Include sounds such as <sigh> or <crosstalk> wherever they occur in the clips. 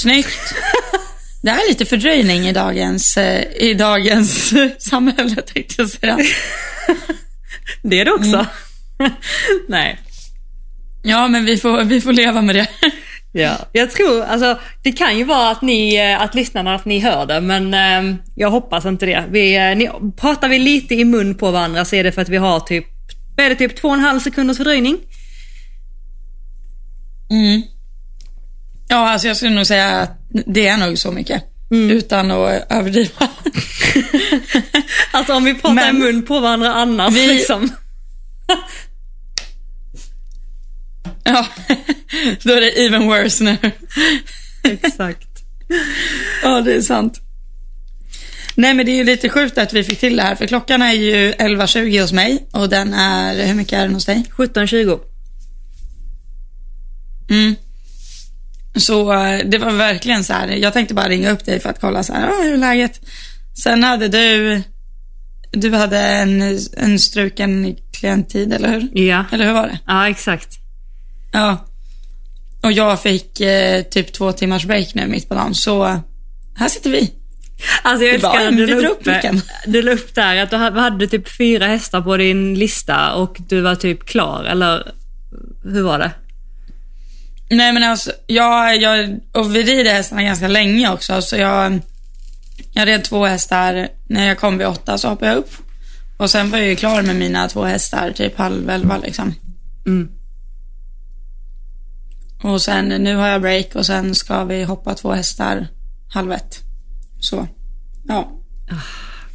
Snyggt. Det är lite fördröjning i dagens, eh, i dagens <laughs> samhälle tänkte jag säga. Det är det också. <laughs> Nej. Ja, men vi får, vi får leva med det. Ja. Jag tror, alltså det kan ju vara att ni, eh, att lyssnarna, att ni hör det, men eh, jag hoppas inte det. Vi, eh, ni, pratar vi lite i mun på varandra så är det för att vi har typ, är det, typ två och en halv sekunders fördröjning. Mm. Ja, alltså jag skulle nog säga att det är nog så mycket. Utan att överdriva. <laughs> Alltså om vi pratar Men- i mun på varandra annars Vi- liksom. Ja, <laughs> då är det even worse nu. Exakt. <laughs> Ja, det är sant. Nej, men det är ju lite sjukt att vi fick till det här, för klockan är ju 11.20 hos mig och den är, hur mycket är den hos dig? 17.20. Mm. Så eh, det var verkligen så här, jag tänkte bara ringa upp dig för att kolla så här, "Ja, hur är läget? Sen hade du, du hade en, en struken klienttid, eller hur? Ja. Eller hur var det? Ja, exakt. Ja. Och jag fick eh, typ två timmars break nu mitt på dagen, så här sitter vi. Alltså jag älskar att du la upp, du la upp där att du hade typ fyra hästar på din lista och du var typ klar, eller hur var det? Nej men alltså, jag, jag och vi rider hästarna ganska länge också, så jag, jag red två hästar, när jag kom vid åtta så hoppade jag upp. Och sen var jag ju klar med mina två hästar typ halv elva liksom. Mm. Och sen, nu har jag break och sen ska vi hoppa två hästar halv ett. Så, ja.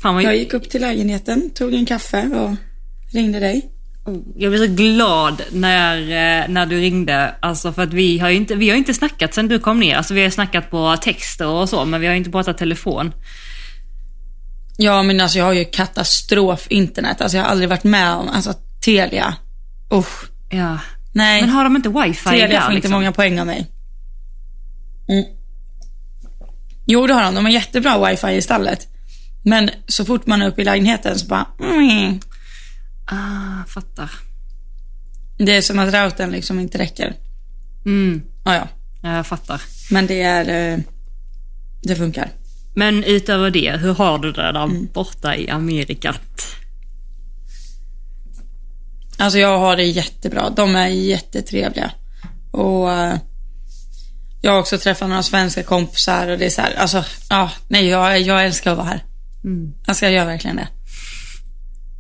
Fan vad Jag gick upp till lägenheten, tog en kaffe och ringde dig. Jag blev så glad när, eh, när du ringde. Alltså för att vi har ju inte, vi har inte snackat sen du kom ner. Alltså vi har snackat på texter och så, men vi har inte pratat telefon. Ja men alltså jag har ju katastrof internet. Alltså jag har aldrig varit med om, alltså Telia. Usch. Ja. Nej. Men har de inte wifi Telia där får inte liksom? många poäng av mig. Mm. Jo, det har de. De har jättebra wifi i stallet. Men så fort man är uppe i lägenheten så bara... Mm. Ah, fattar. Det är som att routern liksom inte räcker. Mm, Ja, ja. ja, jag fattar. Men det är... eh, Det funkar. Men utöver det, hur har du det där Mm. borta i Amerikat? Alltså jag har det jättebra. De är jättetrevliga. Och eh, jag har också träffat några svenska kompisar och det är så här, alltså, ja, nej, jag, jag älskar att vara här. Alltså jag gör verkligen det.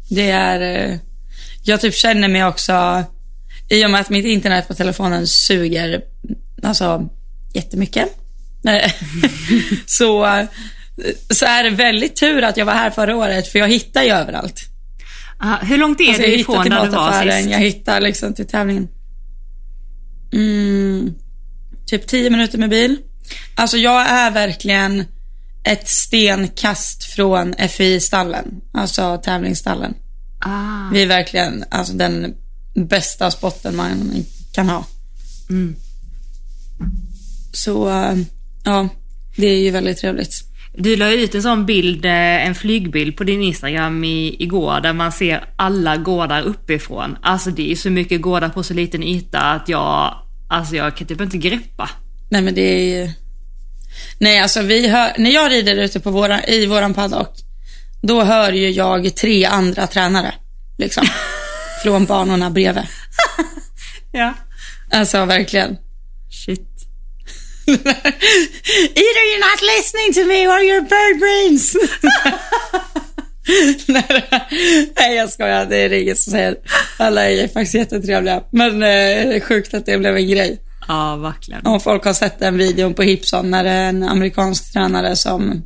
Det är, eh, jag typ känner mig också, i och med att mitt internet på telefonen suger, alltså jättemycket. Eh, <laughs> så, så är det väldigt tur att jag var här förra året, för jag hittar ju överallt. Ah, hur långt är Alltså, hittar ifrån där du var sist? jag hittar liksom till tävlingen. Mm, typ tio minuter med bil. Alltså jag är verkligen ett stenkast från FI-stallen, alltså tävlingsstallen. Ah, Vi är verkligen alltså, den bästa spotten man kan ha. mm. Så äh, ja, det är ju väldigt trevligt. Du la ut en sån bild, eh, en flygbild på din Instagram i, igår där man ser alla gårdar uppifrån. Alltså det är så mycket gårdar på så liten yta att jag, alltså jag kan typ inte greppa. Nej men det är ju... Nej alltså vi hör, när jag rider ute på våra, i våran paddock, då hör ju jag tre andra tränare. Liksom. <laughs> från banorna bredvid. <laughs> Ja. Alltså verkligen. Shit. <laughs> Either you're not listening to me or you're bird brains. Nej jag skojar, det är det ingen som säger. Alla är faktiskt jättetrevliga. Men eh, sjukt att det blev en grej. Ja, verkligen. Om folk har sett den videon på Hipson när det är en amerikansk tränare som,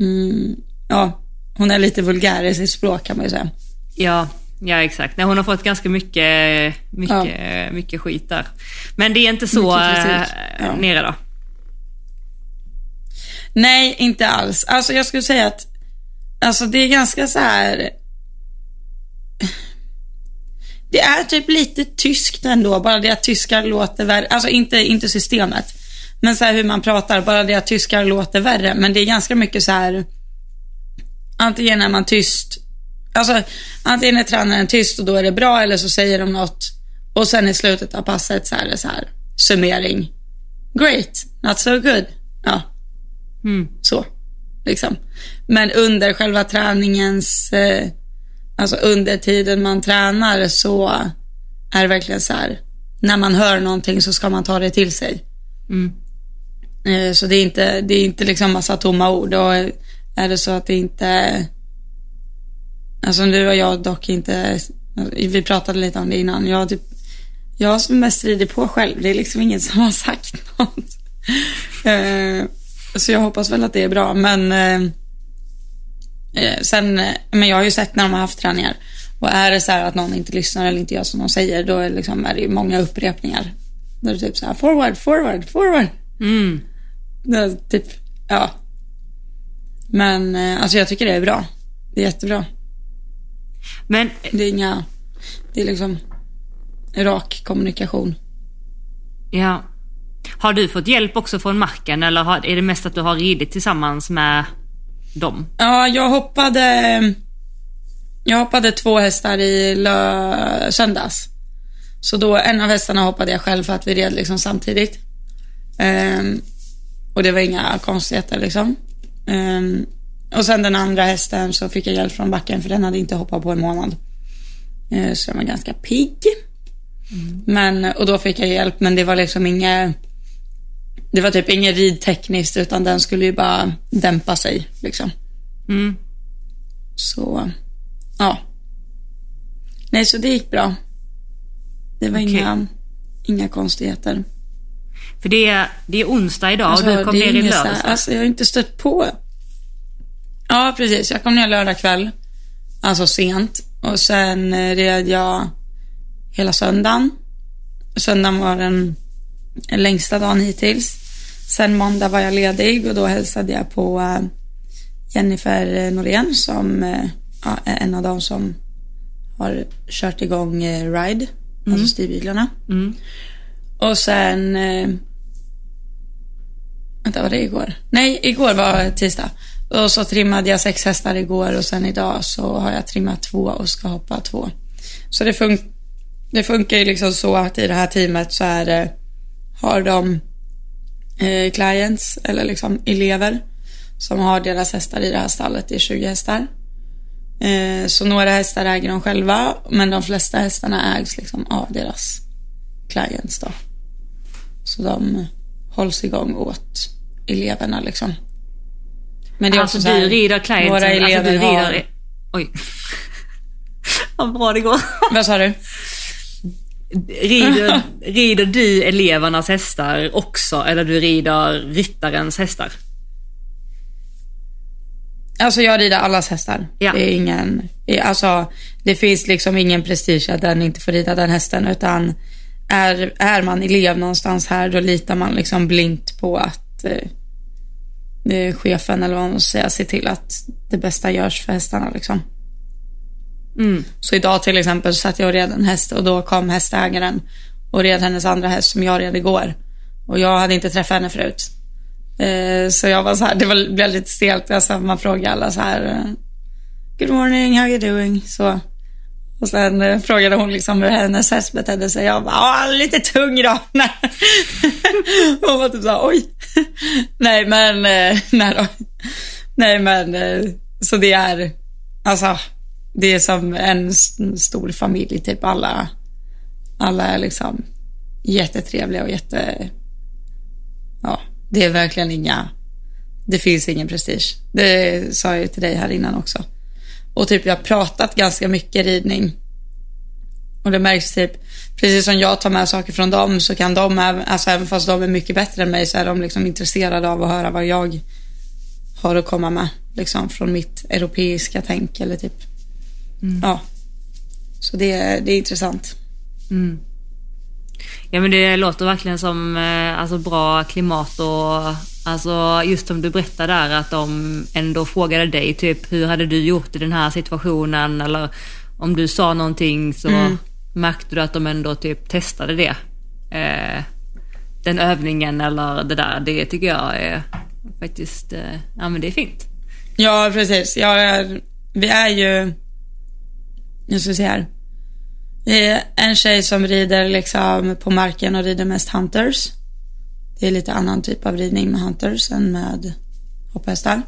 mm, ja, hon är lite vulgär i sitt språk kan man ju säga. Ja, ja exakt. Nej, hon har fått ganska mycket, mycket, mycket skit där. Men det är inte så äh, Ja. nere då? Nej, inte alls. Alltså jag skulle säga att, alltså det är ganska så här. Det är typ lite tyskt ändå, bara det att tyskar låter värre. Alltså inte, inte systemet, men så här hur man pratar, bara det att tyskar låter värre. Men det är ganska mycket så här, antingen är man tyst, alltså antingen är tränaren tyst och då är det bra, eller så säger de något och sen i slutet av passet så är det så här, summering. Great, not so good. Ja, Mm. så. Liksom. Men under själva träningens, eh, alltså under tiden man tränar så är det verkligen så här, när man hör någonting så ska man ta det till sig. Mm. Eh, Så det är inte, det är inte liksom massa tomma ord. Och är det så att det inte... Alltså nu har jag dock inte... Vi pratade lite om det innan. Jag typ... Jag som mest ridit på själv. Det är liksom ingen som har sagt <laughs> något. Eh, Så jag hoppas väl att det är bra. Men eh, sen... eh, Men jag har ju sett när de har haft träningar. Och är det så här att någon inte lyssnar eller inte gör som de säger, då är, liksom, är det många upprepningar. Då är det typ så här, forward, forward, forward. Mm. Är typ, ja. Men eh, alltså jag tycker det är bra. Det är jättebra. Men Det är inga, det är liksom rak kommunikation. ja. Har du fått hjälp också från marken eller är det mest att du har ridit tillsammans med dem? Ja, jag hoppade, jag hoppade två hästar i lö, söndags. Så då, en av hästarna hoppade jag själv för att vi red liksom samtidigt. Ehm, och det var inga konstigheter liksom. Ehm, och sen den andra hästen så fick jag hjälp från backen för den hade inte hoppat på en månad. Ehm, så den var ganska pigg. Men, och då fick jag hjälp men det var liksom inget, det var typ inget ridtekniskt utan den skulle ju bara dämpa sig liksom. Mm. Så, ja. Nej, så det gick bra. Det var Okej. inga, inga konstigheter. För det är, det är onsdag idag Alltså, och du kom det är ner i lördags. Alltså, jag har inte stött på. Ja, precis. Jag kom ner lördag kväll. Alltså sent. Och sen eh, red jag hela söndagen. Söndagen var den längsta dagen hittills. Sen måndag var jag ledig och då hälsade jag på eh, Jennifer eh, Norén som eh, är en av dem som har kört igång eh, Ride, alltså stigbyglarna. Mm. Och sen... Eh, vänta, var det igår? Nej, igår var tisdag. Och så trimmade jag sex hästar igår och sen idag så har jag trimmat två och ska hoppa två. Så det, fun- det funkar ju liksom så att i det här teamet så är det, har de eh, clients eller liksom elever som har deras hästar i det här stallet. Det är 20 hästar. Eh, så några hästar äger de själva men de flesta hästarna ägs liksom av deras clients då. Så de hålls igång åt eleverna liksom. Men det är Alltså också du rider clienten, Några elever alltså du rider... har... Oj. <laughs> Vad bra det går. Vad sa du? Rider, rider du elevernas hästar också eller du rider ryttarens hästar? Alltså jag rider allas hästar. Ja. Det är ingen, alltså det finns liksom ingen prestige att den inte får rida den hästen utan är, är man elev någonstans här då litar man liksom blint på att eh, eh, chefen eller vad man ska säga ser till att det bästa görs för hästarna liksom. Mm. Så idag till exempel satt jag och red en häst och då kom hästägaren och red hennes andra häst som jag red igår. Och jag hade inte träffat henne förut. Eh, så jag var så här, det var, blev lite stelt. Alltså, man frågade alla så här. Eh, Good morning, how are you doing? Så. Och sen eh, frågade hon liksom hur hennes häst betedde sig. Jag bara, ah, lite tung idag. <laughs> <laughs> Hon var typ så här, oj. <laughs> nej men, eh, nej då. Nej men, eh, så det är, alltså, det är som en stor familj, typ alla, alla är liksom jättetrevliga och jätte, ja, det är verkligen inga, det finns ingen prestige. Det sa jag ju till dig här innan också. Och typ jag har pratat ganska mycket ridning. Och det märks typ, precis som jag tar med saker från dem så kan de, även- alltså även fast de är mycket bättre än mig så är de liksom intresserade av att höra vad jag har att komma med. Liksom från mitt europeiska tänk eller typ. Ja. Så det, är- det är intressant. Mm. Ja men det låter verkligen som eh, alltså, bra klimat och alltså, just som du berättade där att de ändå frågade dig typ hur hade du gjort i den här situationen eller om du sa någonting så märkte du att de ändå typ testade det. Eh, den övningen eller det där, det tycker jag är faktiskt, eh, ja men det är fint. Ja, precis. Jag är, vi är ju, nu ska vi se här. Det är en tjej som rider liksom på marken och rider mest hunters. det är lite annan typ av ridning med hunters än med hopphästar.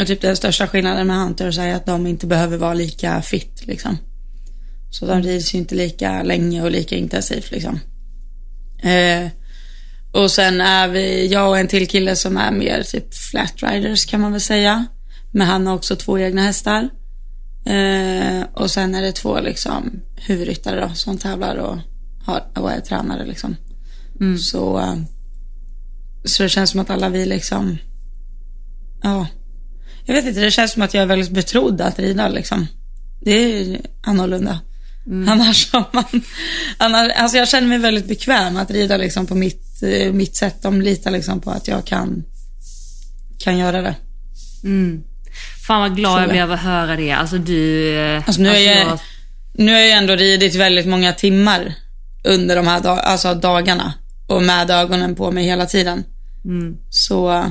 Och typ den största skillnaden med hunters är att de inte behöver vara lika fit liksom. Så de rids ju inte lika länge och lika intensivt liksom. Eh, och sen är vi, jag och en till kille som är mer typ flat riders kan man väl säga. Men han har också två egna hästar. Eh, och sen är det två liksom huvudryttare då som tävlar och, har, och är tränare liksom. Mm. Så, eh, så det känns som att alla vi liksom, ja. Jag vet inte, det känns som att jag är väldigt betrodd att rida liksom. Det är annorlunda. Annars har man, annars, alltså jag känner mig väldigt bekväm att rida liksom på mitt, mitt sätt. De litar liksom på att jag kan, kan göra det. Mm. Fan vad glad jag blev att höra det. Alltså du... eh, Alltså nu, är jag, jag- nu har jag ändå ridit väldigt många timmar under de här dag, alltså dagarna. Och med ögonen på mig hela tiden. Mm. Så,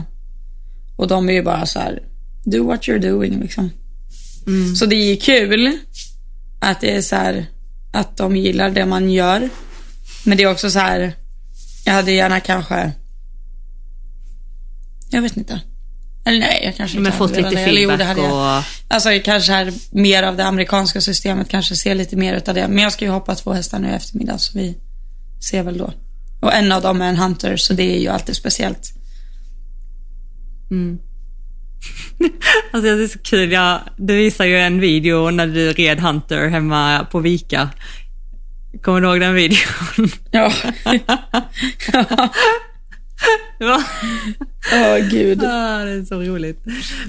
och de är ju bara så här, do what you're doing liksom. Mm. Så det är kul att det är så här, att de gillar det man gör. Men det är också så här, jag hade gärna kanske, jag vet inte. Eller nej, jag kanske inte Men fått lite feedback hade jag. och... Alltså kanske här, mer av det amerikanska systemet, kanske se lite mer utav det. Men jag ska ju hoppa två hästar nu i eftermiddag så vi ser väl då. Och en av dem är en hunter så det är ju alltid speciellt. Mm. <laughs> alltså det är så kul. Jag, du visar ju en video när du red Hunter hemma på Vika. Kommer du ihåg den videon? Ja. <laughs> <laughs> var- Åh gud. Ah, det är så roligt.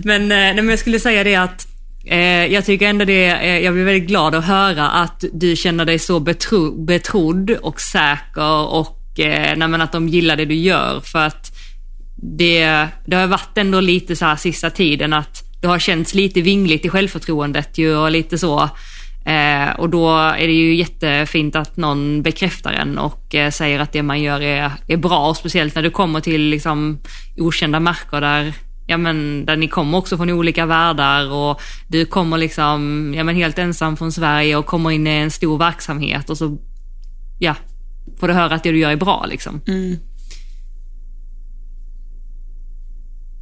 Men, eh, nej, men jag skulle säga det att eh, jag tycker ändå det, eh, jag blir väldigt glad att höra att du känner dig så betro, betrodd och säker och eh, nej, att de gillar det du gör. För att det, det har varit ändå lite så här sista tiden att det har känts lite vingligt i självförtroendet ju och lite så. Eh, och då är det ju jättefint att någon bekräftar en och eh, säger att det man gör är, är bra. Och speciellt när du kommer till liksom, okända marker där, ja, men, där ni kommer också från olika världar och du kommer liksom, ja, men helt ensam från Sverige och kommer in i en stor verksamhet och så ja, får du höra att det du gör är bra. Liksom. Mm.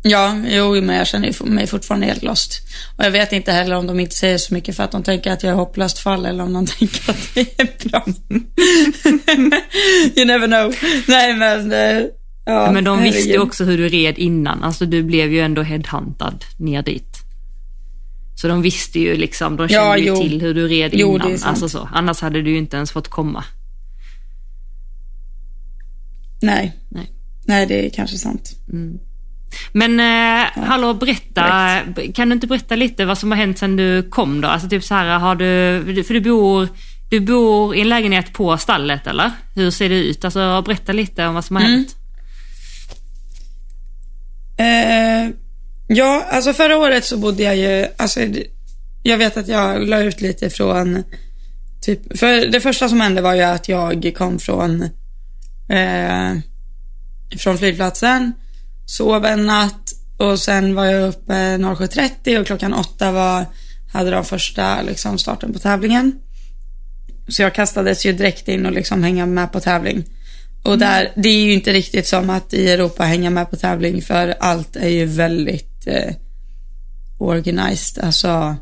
Ja, jo, men jag känner mig fortfarande helt lost. Och jag vet inte heller om de inte säger så mycket för att de tänker att jag är hopplöst fall eller om de <laughs> tänker att det är bra. <laughs> you never know. Nej, men... eh, Ja, Men de visste ju också hur du red innan. Alltså du blev ju ändå headhuntad ner dit. Så de visste ju liksom, de kände Ja, ju jo. till hur du red Jo, innan. Alltså så. Annars hade du ju inte ens fått komma. Nej. Nej. Nej, det är kanske sant. Men eh, hallå, berätta. Kan du inte berätta lite vad som har hänt sedan du kom då? Alltså typ så här, har du, för du bor, du bor i en lägenhet på stallet eller? Hur ser det ut? Alltså berätta lite om vad som har Mm. hänt. Eh, ja, alltså förra året så bodde jag ju, alltså jag vet att jag la ut lite från, typ, för det första som hände var ju att jag kom från, eh, från flygplatsen, sov en natt och sen var jag uppe 07.30 och klockan åtta var, hade de första liksom starten på tävlingen. Så jag kastades ju direkt in och liksom hänga med på tävling. Och där, det är ju inte riktigt som att i Europa hänga med på tävling för allt är ju väldigt eh, organized. Alltså,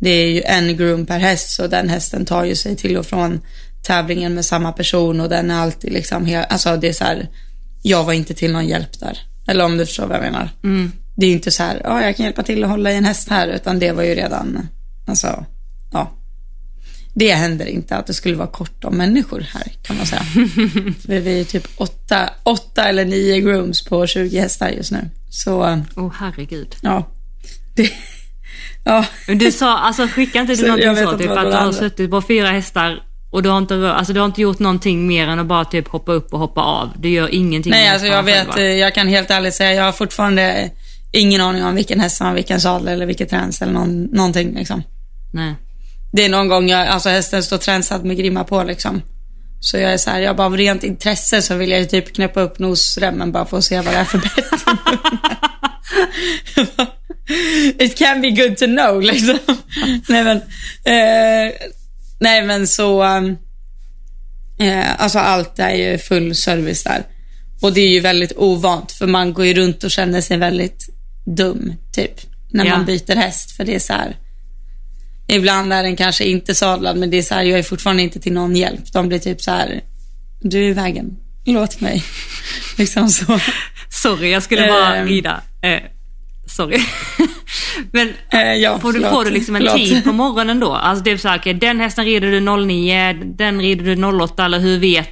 det är ju en groom per häst så den hästen tar ju sig till och från tävlingen med samma person och den är alltid liksom, alltså det är så här, jag var inte till någon hjälp där. Eller om du förstår vad jag menar. Mm. Det är ju inte så här, ja jag kan hjälpa till att hålla i en häst här, utan det var ju redan, alltså, ja. Det händer inte att det skulle vara kort om människor här, kan man säga. <laughs> För vi är typ åtta, åtta eller nio grooms på 20 hästar just nu. Så, Åh herregud. ja. Det, ja, Du sa, alltså skicka inte <laughs> till någonting så, typ att du har suttit på fyra hästar och du har inte, alltså, du har inte gjort någonting mer än att bara typ hoppa upp och hoppa av. Du gör ingenting nej alltså jag vet, själva. eh, jag kan helt ärligt säga, jag har fortfarande ingen aning om vilken häst som har vilken sadel eller vilket träns eller någon, någonting liksom. Nej. Det är någon gång jag, alltså hästen står tränsad med grimma på liksom. Så jag är så här, jag bara av rent intresse så vill jag typ knäppa upp nosremmen bara för att se vad det är för bett. <laughs> It can be good to know liksom. nej men, eh, nej men så, um, eh, alltså allt är ju full service där. Och det är ju väldigt ovant för man går ju runt och känner sig väldigt dum, typ. När Ja. man byter häst. För det är så här. Ibland är den kanske inte sadlad men det är så här, jag är fortfarande inte till någon hjälp. De blir typ så här, du är i vägen, låt mig. <laughs> liksom så. Sorry, jag skulle bara Ehm. rida. Eh, sorry. <laughs> Men Eh, ja, får, du, förlåt. får du liksom en Förlåt. tid på <laughs> morgonen då? Alltså det är så här, okej, den hästen rider du 09, den rider du 08 eller hur vet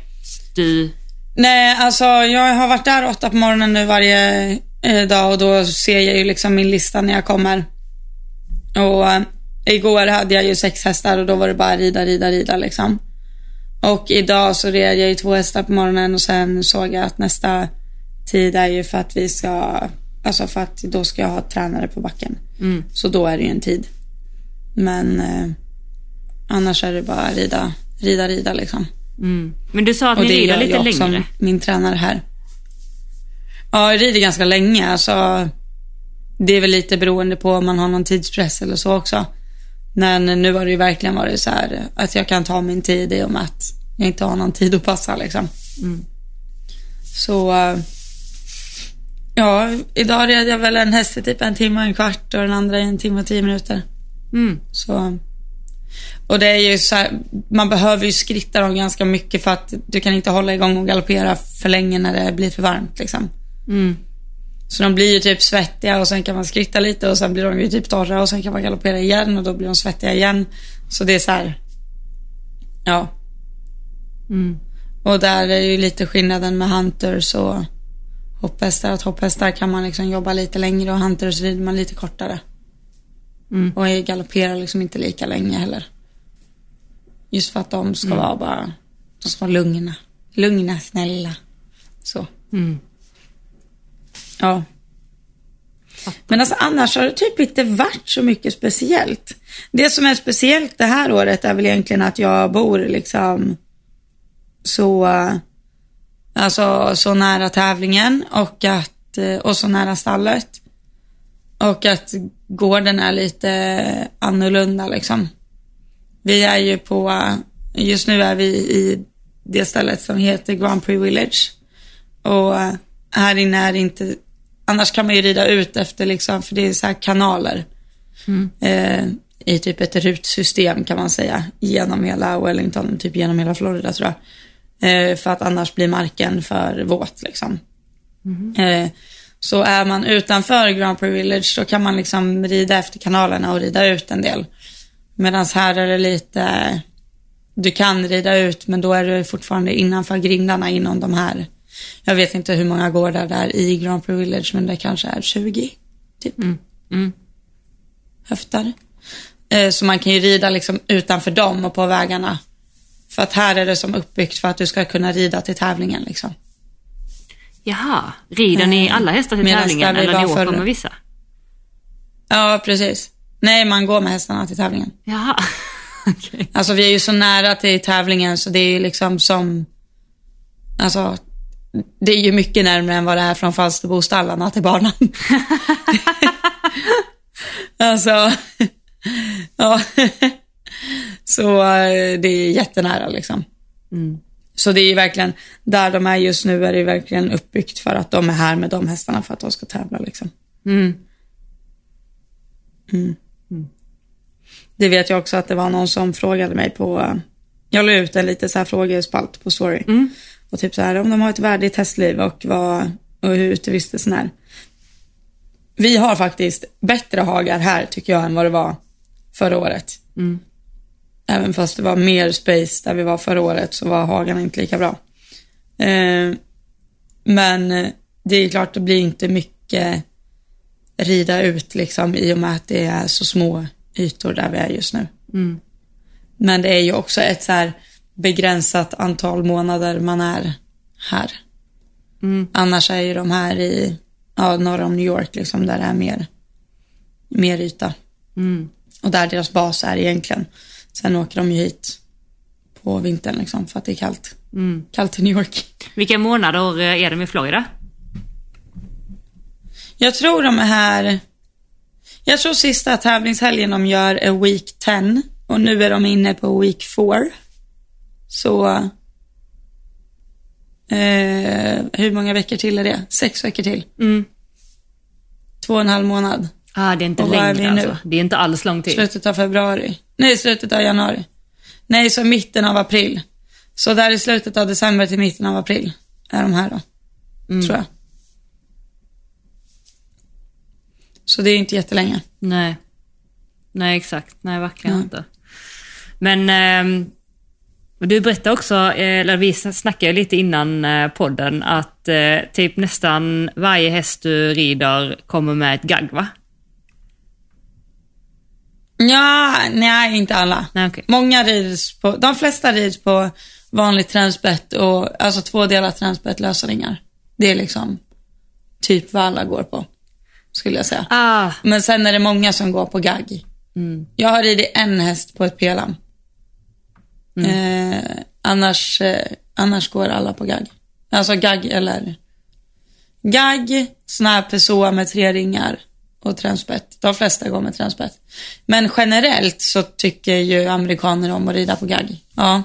du? Nej, alltså jag har varit där åtta på morgonen nu varje eh, dag och då ser jag ju liksom min lista när jag kommer. Och eh, igår hade jag ju sex hästar och då var det bara rida, rida, rida liksom. Och idag så red jag ju två hästar på morgonen och sen såg jag att nästa tid är ju för att vi ska, alltså för att då ska jag ha tränare på backen. Mm. Så då är det ju en tid. Men eh, annars är det bara rida, rida, rida liksom. Mm. Men du sa att Och ni rider lite jag längre. min tränare här. Ja, jag rider ganska länge. Alltså, det är väl lite beroende på om man har någon tidspress eller så också. Men nu har det ju verkligen varit så här att jag kan ta min tid i och med att jag inte har någon tid att passa liksom. Mm. Så eh, ja, idag red jag väl en häst i typ en timme och en kvart och den andra i en timme och tio minuter. Mm. Så, och det är ju så här, man behöver ju skritta dem ganska mycket för att du kan inte hålla igång och galoppera för länge när det blir för varmt liksom. Mm. Så de blir ju typ svettiga och sen kan man skritta lite och sen blir de ju typ torra och sen kan man galoppera igen och då blir de svettiga igen. Så det är så här, ja. Mm. Och där är ju lite skillnaden med hunters och hopphästar. Att hopphästar kan man liksom jobba lite längre och hunters rider man lite kortare. Mm. Och galopperar liksom inte lika länge heller. Just för att de ska vara bara, de ska vara lugna. Lugna, snälla. Så, Mm. ja. Men alltså annars har det typ inte varit så mycket speciellt. Det som är speciellt det här året är väl egentligen att jag bor liksom så, alltså så nära tävlingen och att, eh, och så nära stallet. Och att gården är lite annorlunda liksom. Vi är ju på, just nu är vi i det stället som heter Grand Prix Village. Och eh, här inne är det inte, annars kan man ju rida ut efter liksom, för det är så här kanaler. Eh, I typ ett rutsystem kan man säga, genom hela Wellington, typ genom hela Florida tror jag. Eh, för att annars blir marken för våt liksom. Eh, så är man utanför Grand Prix Village då kan man liksom rida efter kanalerna och rida ut en del. Medan här är det lite, du kan rida ut men då är du fortfarande innanför grindarna inom de här. Jag vet inte hur många gårdar det är i Grand Prix Village men det kanske är 20 typ Mm. Mm. höftar. Eh, Så man kan ju rida liksom utanför dem och på vägarna. För att här är det som uppbyggt för att du ska kunna rida till tävlingen liksom. Jaha, rider ni Eh, alla hästar till medans tävlingen eller ni åker förr. med vissa? Ja, precis. Nej, man går med hästarna till tävlingen. Jaha, <laughs> okej. Alltså vi är ju så nära till tävlingen så det är ju liksom som, alltså det är ju mycket närmare än vad det är från Falsterbostallarna till banan. <laughs> <laughs> alltså, ja. Så eh, det är jättenära liksom. Mm. Så det är verkligen, där de är just nu är det verkligen uppbyggt för att de är här med de hästarna för att de ska tävla liksom. Mm. Det vet jag också att det var någon som frågade mig på, eh, jag la ut en lite så här frågespalt på story. Mm. Och typ så här, om de har ett värdigt hästliv och, vad, och hur utevistelsen är. Vi har faktiskt bättre hagar här tycker jag än vad det var förra året. Mm. Även fast det var mer space där vi var förra året så var hagarna inte lika bra. Eh, men eh, det är klart det blir inte mycket rida ut liksom i och med att det är så små ytor där vi är just nu. Mm. Men det är ju också ett så här begränsat antal månader man är här. Mm. Annars är ju de här i ja, norr om New York liksom där det är mer, mer yta. Mm. Och där deras bas är egentligen. Sen åker de ju hit på vintern liksom för att det är kallt. Mm. Kallt i New York. Vilka månader eh, är de i Florida? Jag tror de är här, jag tror sista tävlingshelgen de gör är week 10 och nu är de inne på week 4. Så Eh, hur många veckor till är det? Sex veckor till. Mm. Två och en halv månad. Ah, det är inte Och är längre vi nu? alltså. Det är inte alls lång tid. Slutet av februari. Nej, slutet av januari. Nej, så mitten av april. Så där i slutet av december till mitten av april är de här då. Mm. Tror jag. Så det är inte jättelänge. Nej. Nej, exakt. Nej, verkligen Ja. inte. Men ehm, du berättade också, eh, eller vi snackade lite innan eh, podden, att eh, typ nästan varje häst du rider kommer med ett gagg, va? Ja, nej, inte alla. Nej, okej. Många rids på, de flesta rids på vanligt tränsbett och alltså två delar tränsbett, lösa ringar. Det är liksom typ vad alla går på, skulle jag säga. Ah, Men sen är det många som går på gagg. mm, Jag har ridit en häst på ett pelam. Eh, annars, eh, annars går alla på gagg. Alltså gagg eller gagg, sån här pessoa med tre ringar och tränspett. De flesta går med tränspett. Men generellt så tycker ju amerikaner om att rida på gagg. Ja,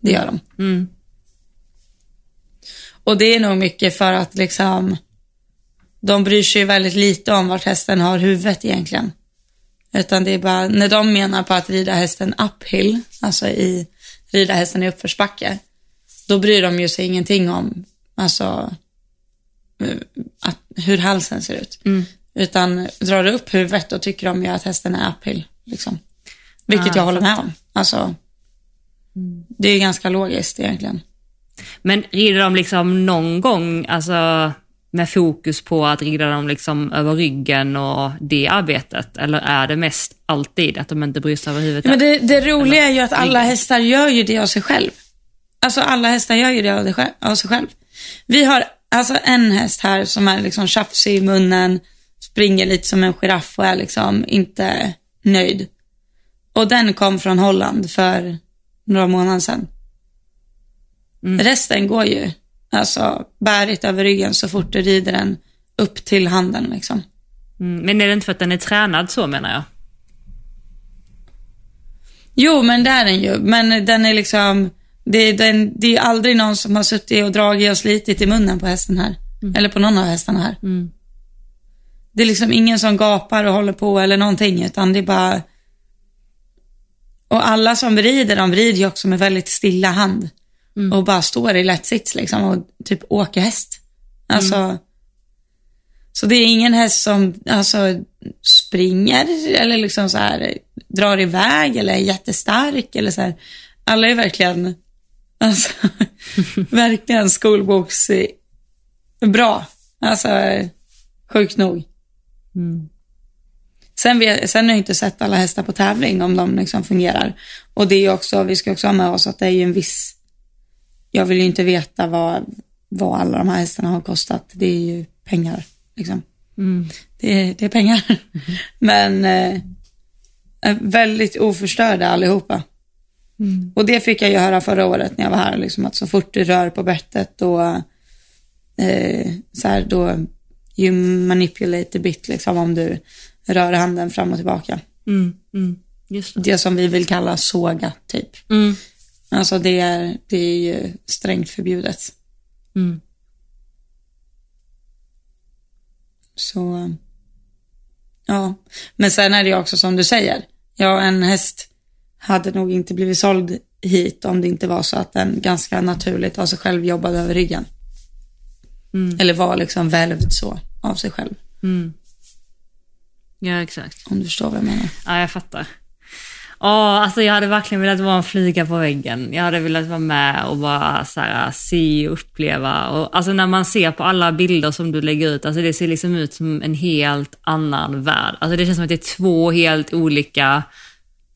det gör de. mm, Och det är nog mycket för att liksom de bryr sig väldigt lite om vart hästen har huvudet egentligen. Utan det är bara, när de menar på att rida hästen uphill, alltså i rida hästen i uppförsbacke, då bryr de ju sig ingenting om, alltså eh, att, hur halsen ser ut. mm. Utan drar du upp huvudet då tycker de ju att hästen är uphill. Liksom. Vilket Ah, jag håller med om. Alltså, det är ganska logiskt egentligen. Men rider de liksom någon gång, alltså med fokus på att rida dem liksom över ryggen och det arbetet? Eller är det mest alltid att de inte bryr sig över huvudet? Men det, det roliga är ju att alla hästar gör ju det av sig själv. Alltså alla hästar gör ju det av sig själv. Vi har alltså en häst här som är liksom tjafsig i munnen, springer lite som en giraff och är liksom inte nöjd. Och den kom från Holland för några månader sedan. Resten går ju alltså bärigt över ryggen så fort du rider den upp till handen liksom. Mm, men är det inte för att den är tränad så menar jag? Jo, men det är den ju. Men den är liksom, det, är- den, det är aldrig någon som har suttit och dragit och slitit i munnen på hästen här. Eller på någon av hästarna här. Mm. Det är liksom ingen som gapar och håller på eller någonting, utan det är bara... Och alla som rider, de rider ju också med väldigt stilla hand. Och bara står i lätt sits liksom och typ åker häst. Alltså... Så det är ingen häst som alltså, springer eller liksom så här, drar iväg eller är jättestark eller så här. Alla är verkligen, alltså, <laughs> verkligen skolboks bra. Alltså, sjukt nog. Mm. Sen, vet, sen har jag inte sett alla hästar på tävling om de liksom fungerar. Och det är också, vi ska också ha med oss att det är ju en viss, jag vill ju inte veta vad, vad alla de här hästarna har kostat. Det är ju pengar liksom. Mm. Det, är- det är pengar. Men eh, är väldigt oförstörda allihopa. Mm. Och det fick jag ju höra förra året när jag var här, liksom, att så fort du rör på bettet då, eh, så här, då you manipulate a bit, liksom, om du rör handen fram och tillbaka. Mm. Mm. Just det. Det som vi vill kalla såga, typ. Mm. Alltså det är, det är ju strängt förbjudet. Mm. Så, ja. Men sen är det ju också som du säger. Ja, en häst hade nog inte blivit såld hit om det inte var så att den ganska naturligt av sig själv jobbade över ryggen. Mm. Eller var liksom välvd så av sig själv. Mm. Ja, exakt. Om du förstår vad jag menar. Ja, jag fattar. Ja, alltså jag hade verkligen velat vara en flyga på väggen. Jag hade velat vara med och bara så här, se och uppleva. Och, alltså när man ser på alla bilder som du lägger ut, alltså det ser liksom ut som en helt annan värld. Alltså det känns som att det är två helt olika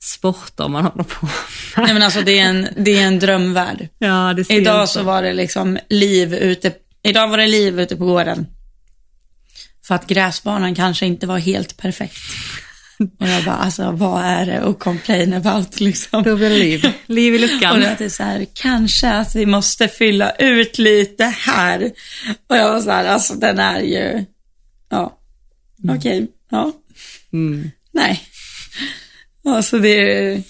sporter man håller på med. Nej men alltså det är en, det är en drömvärld. Ja, Idag så var det liksom liv ute, idag var det liv ute på gården. För att gräsbanan kanske inte var helt perfekt. Och jag bara, alltså vad är det att complain about liksom? Det liv. Liv i Och luckan. det är så här, kanske att vi måste fylla ut lite här. Och jag var så här, alltså den är ju, ja, okej, ja, Mm. nej. Alltså det är,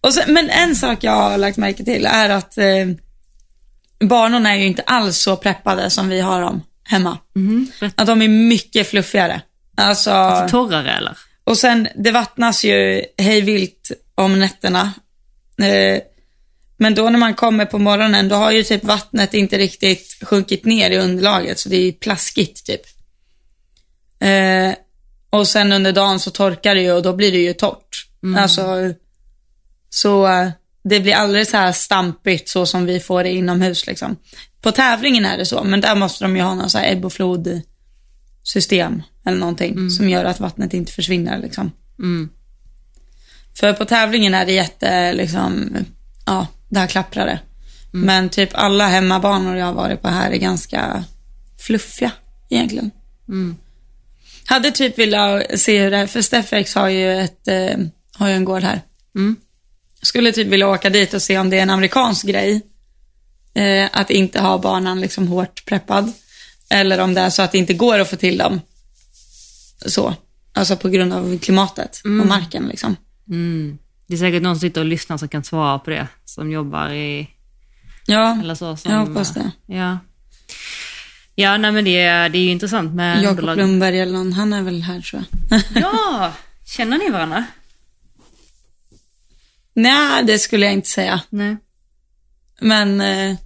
och så, men en sak jag har lagt märke till är att eh, barnen är ju inte alls så preppade som vi har dem hemma. Rätt Att de är mycket fluffigare. Alltså, torrare eller? och sen det vattnas ju hej vilt om nätterna. Eh, men då när man kommer på morgonen, då har ju typ vattnet inte riktigt sjunkit ner i underlaget, så det är ju plaskigt typ. Eh, och sen under dagen så torkar det ju och då blir det ju torrt. Alltså, så eh, det blir aldrig så här stampigt så som vi får det inomhus liksom. På tävlingen är det så, men där måste de ju ha någon så här ebb och flod system eller någonting som gör att vattnet inte försvinner liksom. Mm. För på tävlingen är det jätte, liksom, ja, där klapprar det. Men typ alla hemmabanor jag har varit på här är ganska fluffiga egentligen. Mm. Hade typ velat se hur det är, för Steffex har ju ett, eh, har ju en gård här. Mm. Skulle typ vilja åka dit och se om det är en amerikansk grej. Eh, att inte ha banan liksom hårt preppad. Eller om det är så att det inte går att få till dem. Så. Alltså på grund av klimatet och marken liksom. Mm. Det är säkert någon som sitter och lyssnar som kan svara på det, som jobbar i, Ja, eller så. Som, jag hoppas det. Ja. Ja, nej men det, är- det är ju intressant med Jakob. Lundberg eller någon, han är väl här tror jag. Ja, <laughs> känner ni varandra? Nej, det skulle jag inte säga. Nej. Men eh,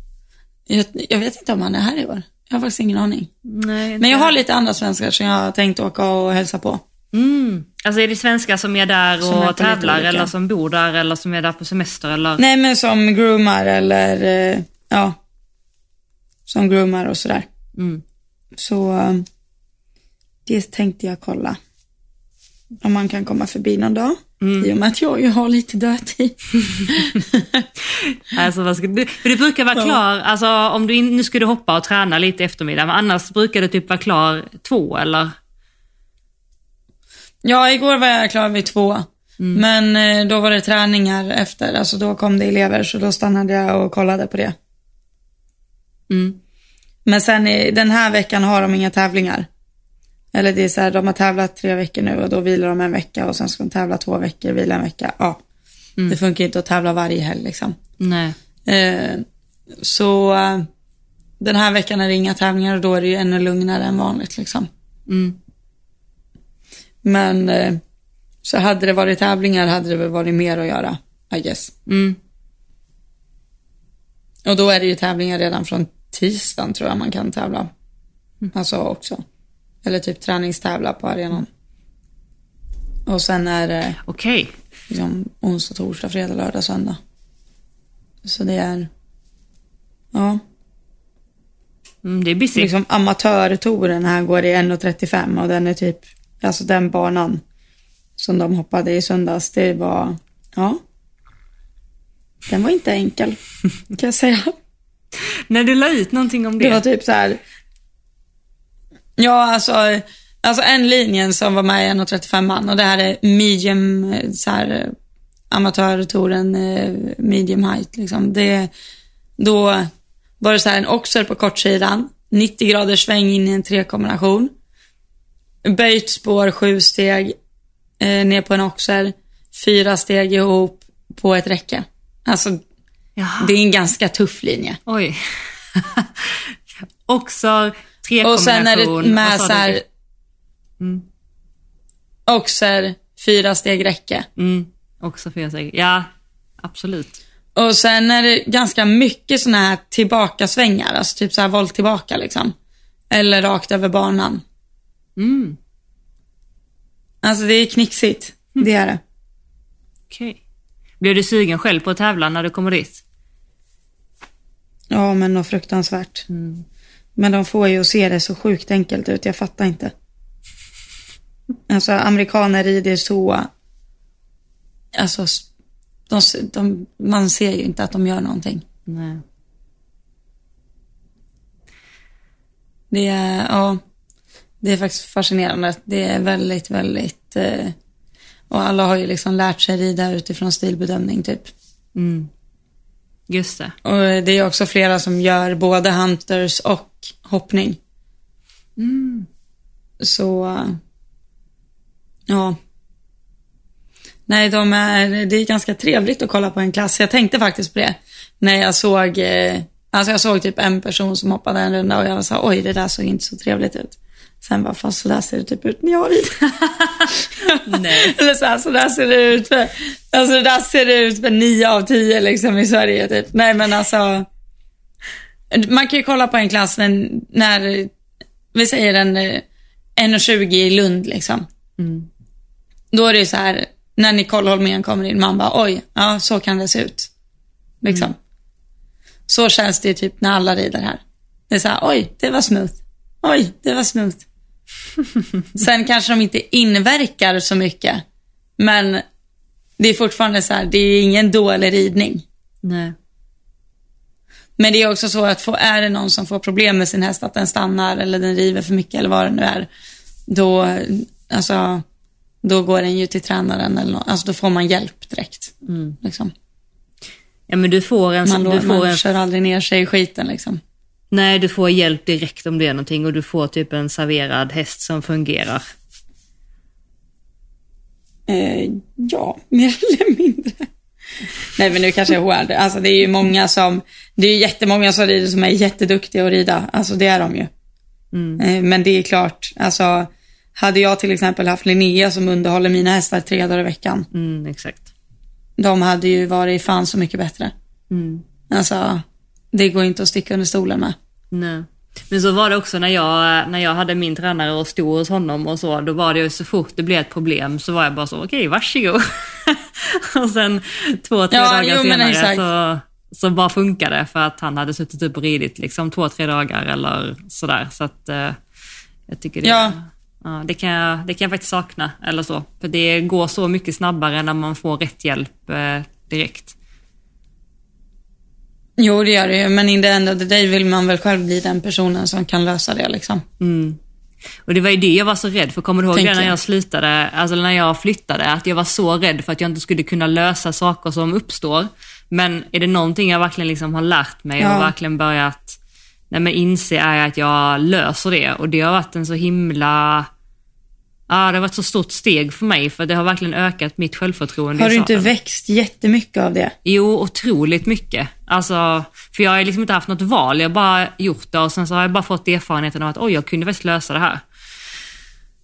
jag, jag vet inte om han är här i år. Jag har faktiskt ingen aning. Nej, Men jag har lite andra svenskar som jag har tänkt åka och hälsa på. Mm. Alltså är det svenskar som är där Som är och lite tävlar eller som bor där eller som är där på semester eller? Nej, men som groomar eller eh, ja, som groomar och sådär. Mm. Så eh, det tänkte jag kolla. Om man kan komma förbi någon dag. I och med att jag ju har lite dödtid. <laughs> Alltså, vad ska du, för du brukar vara Ja. klar, alltså om du in, nu skulle du hoppa och träna lite i eftermiddag, men annars brukar du typ vara klar två eller? Ja, igår var jag klar vid två. Men eh, då var det träningar efter, alltså då kom det elever så då stannade jag och kollade på det. Mm. Men sen den här veckan har de inga tävlingar. Eller det är så här, de har tävlat tre veckor nu och då vilar de en vecka och sen ska de tävla två veckor, vila en vecka. Ja, det funkar inte att tävla varje helg liksom. Nej. Eh, så eh, den här veckan är det inga tävlingar och då är det ju ännu lugnare än vanligt liksom. Mm. Men eh, så hade det varit tävlingar hade det väl varit mer att göra, I guess. Mm. Och då är det ju tävlingar redan från tisdagen tror jag man kan tävla. Alltså också. Eller typ träningstävla på arenan. Och sen är det Okej. liksom onsdag, torsdag, fredag, lördag, söndag. Så det är, ja, Mm, det är busy. liksom amatörtouren här går i 1.35 och den är typ, alltså den banan som de hoppade i söndags, det var, ja, den var inte enkel, <laughs> kan jag säga. När du la ut någonting om det. Det var typ så här. Ja, alltså, alltså en linjen som var med i 1.35 man och det här är medium, eh, så här, eh, amatörtouren, eh, medium height liksom. Det, då var det så här en oxer på kortsidan, 90 graders sväng in i en trekombination. Böjt spår, sju steg eh, ner på en oxer, fyra steg ihop på ett räcke. Alltså, Jaha. det är en ganska tuff linje. Oj. <laughs> Också tre Och sen är det med sa så här? Mm. oxer, fyra steg räcke. Mm. Också fyra steg. Ja, absolut. Och sen är det ganska mycket såna här tillbakasvängar, alltså typ så här volt tillbaka liksom. Eller rakt över banan. Mm. Alltså det är knixigt, det är det. Okej. Blev du sugen själv på att tävla när du kommer dit? Ja, men något fruktansvärt. Men de får ju att se det så sjukt enkelt ut, jag fattar inte. Alltså amerikaner rider så, alltså de, de, man ser ju inte att de gör någonting. Nej. Det är, ja, det är faktiskt fascinerande. Det är väldigt, väldigt, eh, och alla har ju liksom lärt sig rida utifrån stilbedömning typ. Mm. Just det. Och det är också flera som gör både hunters och hoppning. Så, eh, ja. Nej, de är, det är ganska trevligt att kolla på en klass. Jag tänkte faktiskt på det när jag såg eh, Alltså jag såg typ en person som hoppade en runda och jag sa oj det där såg inte så trevligt ut. Sen bara fast så där ser det typ ut när jag rider. <laughs> Nej. <laughs> Eller så, här, så där ser det ut för, alltså där ser det ut för nio av tio liksom i Sverige typ. Nej men alltså. Man kan ju kolla på en klass när, när vi säger en eh, 1,20 i Lund liksom. Mm. Då är det ju så här, när Nicole Holmén kommer in, man bara oj, ja så kan det se ut. Liksom. Så känns det ju typ när alla rider här. Det är så här, oj, det var smooth. Oj, det var smooth. <laughs> Sen kanske de inte inverkar så mycket, men det är fortfarande så här, det är ingen dålig ridning. Nej. Men det är också så att få, är det någon som får problem med sin häst, att den stannar eller den river för mycket eller vad det nu är, då, alltså, då går den ju till tränaren eller något. Alltså då får man hjälp direkt. Mm. Liksom. Ja men du får en... Man, du får man en kör aldrig ner sig i skiten liksom. nej, du får hjälp direkt om det är någonting och du får typ en serverad häst som fungerar. Eh, ja, <laughs> mer eller mindre. Nej men nu kanske jag hård. Alltså det är ju många som, det är ju jättemånga som rider som är jätteduktiga att rida. Alltså det är de ju. Mm. Eh, men det är klart, alltså hade jag till exempel haft Linnea som underhåller mina hästar tre dagar i veckan. Mm, exakt. De hade ju varit fan så mycket bättre. Mm. Alltså, det går inte att sticka under stolen med. Nej. Men så var det också när jag, när jag hade min tränare och stod hos honom och så, då var det ju så fort det blev ett problem så var jag bara så, okej varsågod. <laughs> <laughs> och sen två, tre Ja, dagar jo, senare så, så bara funkade det för att han hade suttit upp och ridit liksom två, tre dagar eller sådär. Så att eh, jag tycker det, Ja. ja, det, kan jag, det kan jag faktiskt sakna eller så. För det går så mycket snabbare när man får rätt hjälp eh, direkt. Jo, det gör det ju, men in the end of the day vill man väl själv bli den personen som kan lösa det liksom. Mm. Och det var ju det jag var så rädd för. Kommer du ihåg Tänker det när jag. jag slutade, alltså när jag flyttade? Att jag var så rädd för att jag inte skulle kunna lösa saker som uppstår. Men är det någonting jag verkligen liksom har lärt mig Ja. och verkligen börjat nej men inse är att jag löser det. Och det har varit en så himla... Ja, det har varit så stort steg för mig för det har verkligen ökat mitt självförtroende Har du inte växt jättemycket av det? Jo, otroligt mycket. Alltså, för jag har liksom inte haft något val, jag har bara gjort det och sen så har jag bara fått erfarenheten av att oj, jag kunde faktiskt lösa det här.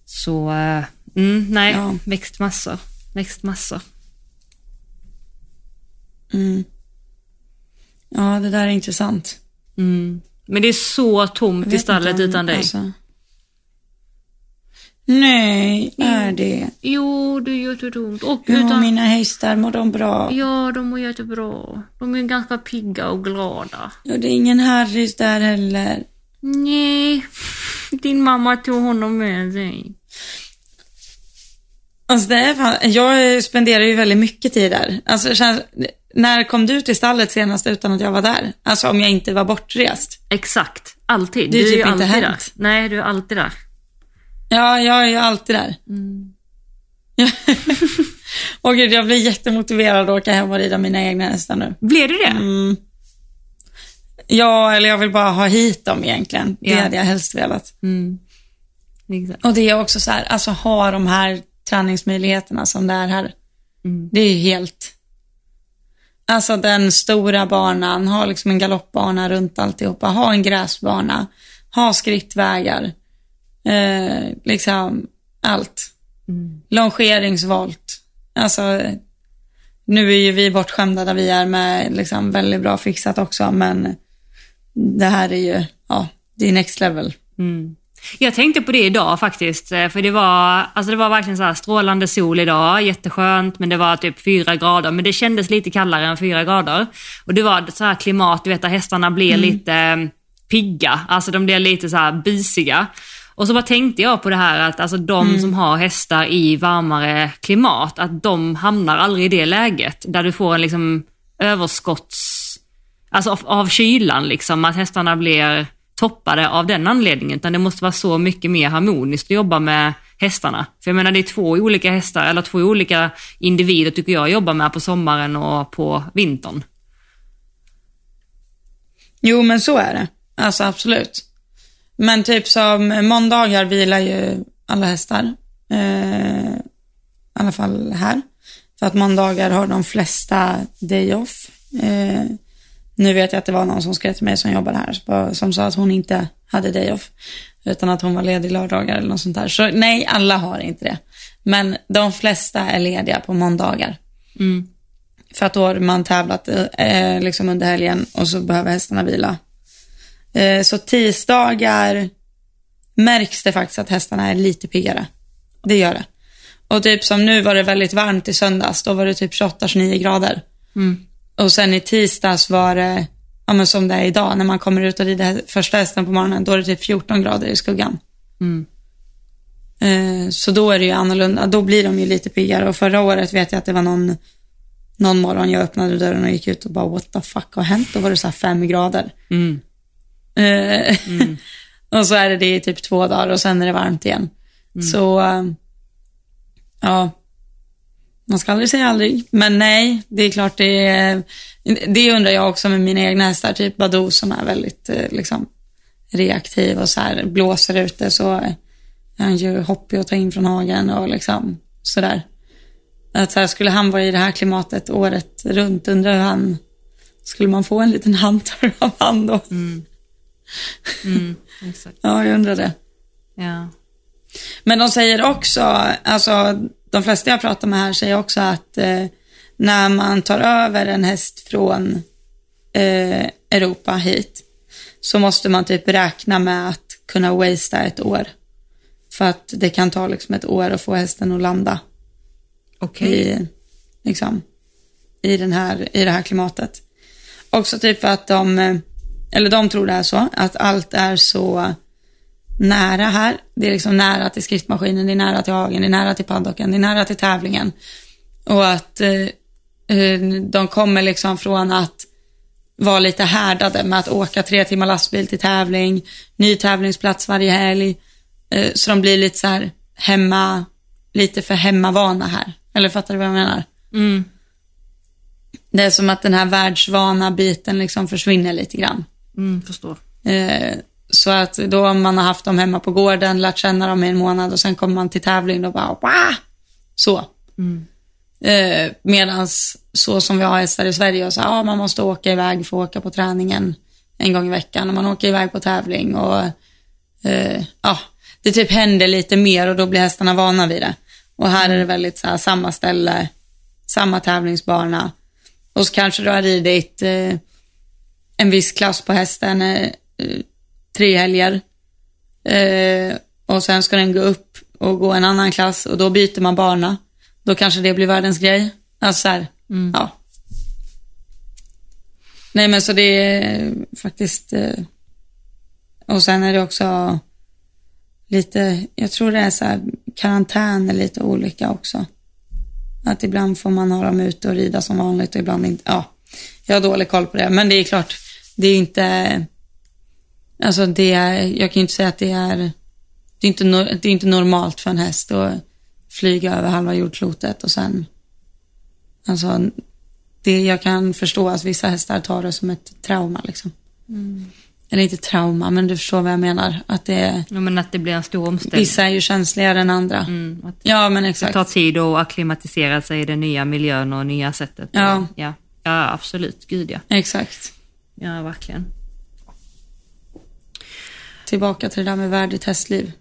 Så, eh, mm, nej, Ja. växt massor. Växt massor. Mm. Ja, det där är intressant. Mm. Men det är så tomt i stallet utan dig. alltså- Nej, är det? Jo, det är jättetomt. Och mår utan... mina hästar? Mår de bra? Ja, de mår jättebra. De är ganska pigga och glada. Ja, det är ingen Harrys där heller. Nej, din mamma tog honom med sig. Alltså det är fan, jag spenderar ju väldigt mycket tid där. Alltså känns, när kom du till stallet senast utan att jag var där? Alltså om jag inte var bortrest. Exakt, alltid. Det är du är typ ju inte alltid hänt. där. Nej, du är alltid där. Ja, jag är ju alltid där. Mm. <laughs> Åh gud, jag blir jättemotiverad att åka hem och rida mina egna hästar nu. Blev du det? Mm. Ja, eller jag vill bara ha hit dem egentligen. Det Ja. hade jag helst velat. Mm. Och det är också så här, alltså ha de här träningsmöjligheterna som det är här. Mm. Det är ju helt... Alltså den stora banan, ha liksom en galoppbana runt alltihopa, ha en gräsbana, ha skrittvägar, eh, liksom allt. Mm. Longeringsvolt. Alltså, nu är ju vi bortskämda där vi är med liksom väldigt bra fixat också, men det här är ju, ja, det är next level. Mm. Jag tänkte på det idag faktiskt, eh, för det var, alltså det var verkligen så här strålande sol idag, jätteskönt, men det var typ fyra grader, men det kändes lite kallare än fyra grader. Och det var så här klimat, du vet, där hästarna blir lite eh, pigga, alltså de blir lite så här bisiga. Och så bara tänkte jag på det här att alltså de som har hästar i varmare klimat, att de hamnar aldrig i det läget där du får en liksom överskotts... Alltså av, av kylan liksom, att hästarna blir toppade av den anledningen, utan det måste vara så mycket mer harmoniskt att jobba med hästarna. För jag menar det är två olika hästar, eller två olika individer tycker jag jobbar med på sommaren och på vintern. Jo, men så är det. Alltså absolut. Men typ som måndagar vilar ju alla hästar. Eh, I alla fall här. För att måndagar har de flesta day off. Eh, Nu vet jag att det var någon som skrev till mig som jobbar här som sa att hon inte hade day off. Utan att hon var ledig lördagar eller något sånt där. Så nej, alla har inte det. Men de flesta är lediga på måndagar. Mm. För att då har man tävlat eh, liksom under helgen och så behöver hästarna vila. Eh, så tisdagar märks det faktiskt att hästarna är lite piggare. Det gör det. Och typ som nu var det väldigt varmt i söndags. Då var det typ 28-29 grader. Mm. Och sen i tisdags var det, ja men som det är idag, när man kommer ut och rider första hästen på morgonen, då är det typ 14 grader i skuggan. Mm. Eh, så då är det ju annorlunda. Då blir de ju lite piggare. Och förra året vet jag att det var någon, någon morgon jag öppnade dörren och gick ut och bara what the fuck har hänt? Då var det så här fem grader. Mm. Eh, <laughs> och så är det det i typ två dagar och sen är det varmt igen. Så, eh, ja. Man ska aldrig säga aldrig. Men nej, det är klart det är, det undrar jag också med mina egna hästar, typ Badoo som är väldigt eh, liksom reaktiv och så här blåser ute så är han ju hoppig att ta in från hagen och liksom sådär. Att så här, skulle han vara i det här klimatet året runt, undrar hur han, skulle man få en liten <laughs> handtör av han då? Mm. <laughs> Exakt. Ja, jag undrar det. Ja. Men de säger också, alltså de flesta jag pratar med här säger också att eh, när man tar över en häst från eh, Europa hit så måste man typ räkna med att kunna wastea ett år. För att det kan ta liksom ett år att få hästen att landa Okej. i, liksom, i, den här, i det här klimatet. Också typ för att de, eh, eller de tror det är så, att allt är så nära här. Det är liksom nära till skriftmaskinen, det är nära till hagen, det är nära till paddocken, det är nära till tävlingen. Och att eh, eh, de kommer liksom från att vara lite härdade med att åka tre timmar lastbil till tävling, ny tävlingsplats varje helg. Eh, så de blir lite så här hemma, lite för hemmavana här. Eller fattar du vad jag menar? Mm. Det är som att den här världsvana biten liksom försvinner lite grann. Mm, förstår. Eh, så att då om man har haft dem hemma på gården, lärt känna dem i en månad och sen kommer man till tävling och bara Wah! så. Mm. Eh, medans så som vi har hästar i Sverige och så, ja, man måste åka iväg för att åka på träningen en gång i veckan och man åker iväg på tävling och eh, ja, det typ händer lite mer och då blir hästarna vana vid det. Och här är det väldigt så här, samma ställe, samma tävlingsbana och så kanske du har ridit eh, en viss klass på hästen eh, eh, tre helger eh, och sen ska den gå upp och gå en annan klass och då byter man bana. Då kanske det blir världens grej. Alltså så här, ja. Nej men så det är faktiskt, eh, och sen är det också lite, jag tror det är så här, karantän är lite olika också. Att ibland får man ha dem ute och rida som vanligt och ibland inte, ja. Jag har dålig koll på det, men det är klart, det är inte, alltså det är, jag kan ju inte säga att det är, det är inte, det är inte normalt för en häst att flyga över halva jordklotet och sen, alltså, det, jag kan förstå att vissa hästar tar det som ett trauma liksom. Eller inte trauma, men du förstår vad jag menar. Att det Ja, men att det blir en stor omställning. vissa är ju känsligare än andra. Mm, att Ja, men det exakt. tar tid att acklimatisera sig i den nya miljön och nya sättet. Ja. Ja, ja absolut. Gud ja. Exakt. Ja, verkligen. Tillbaka till det där med värdigt hästliv.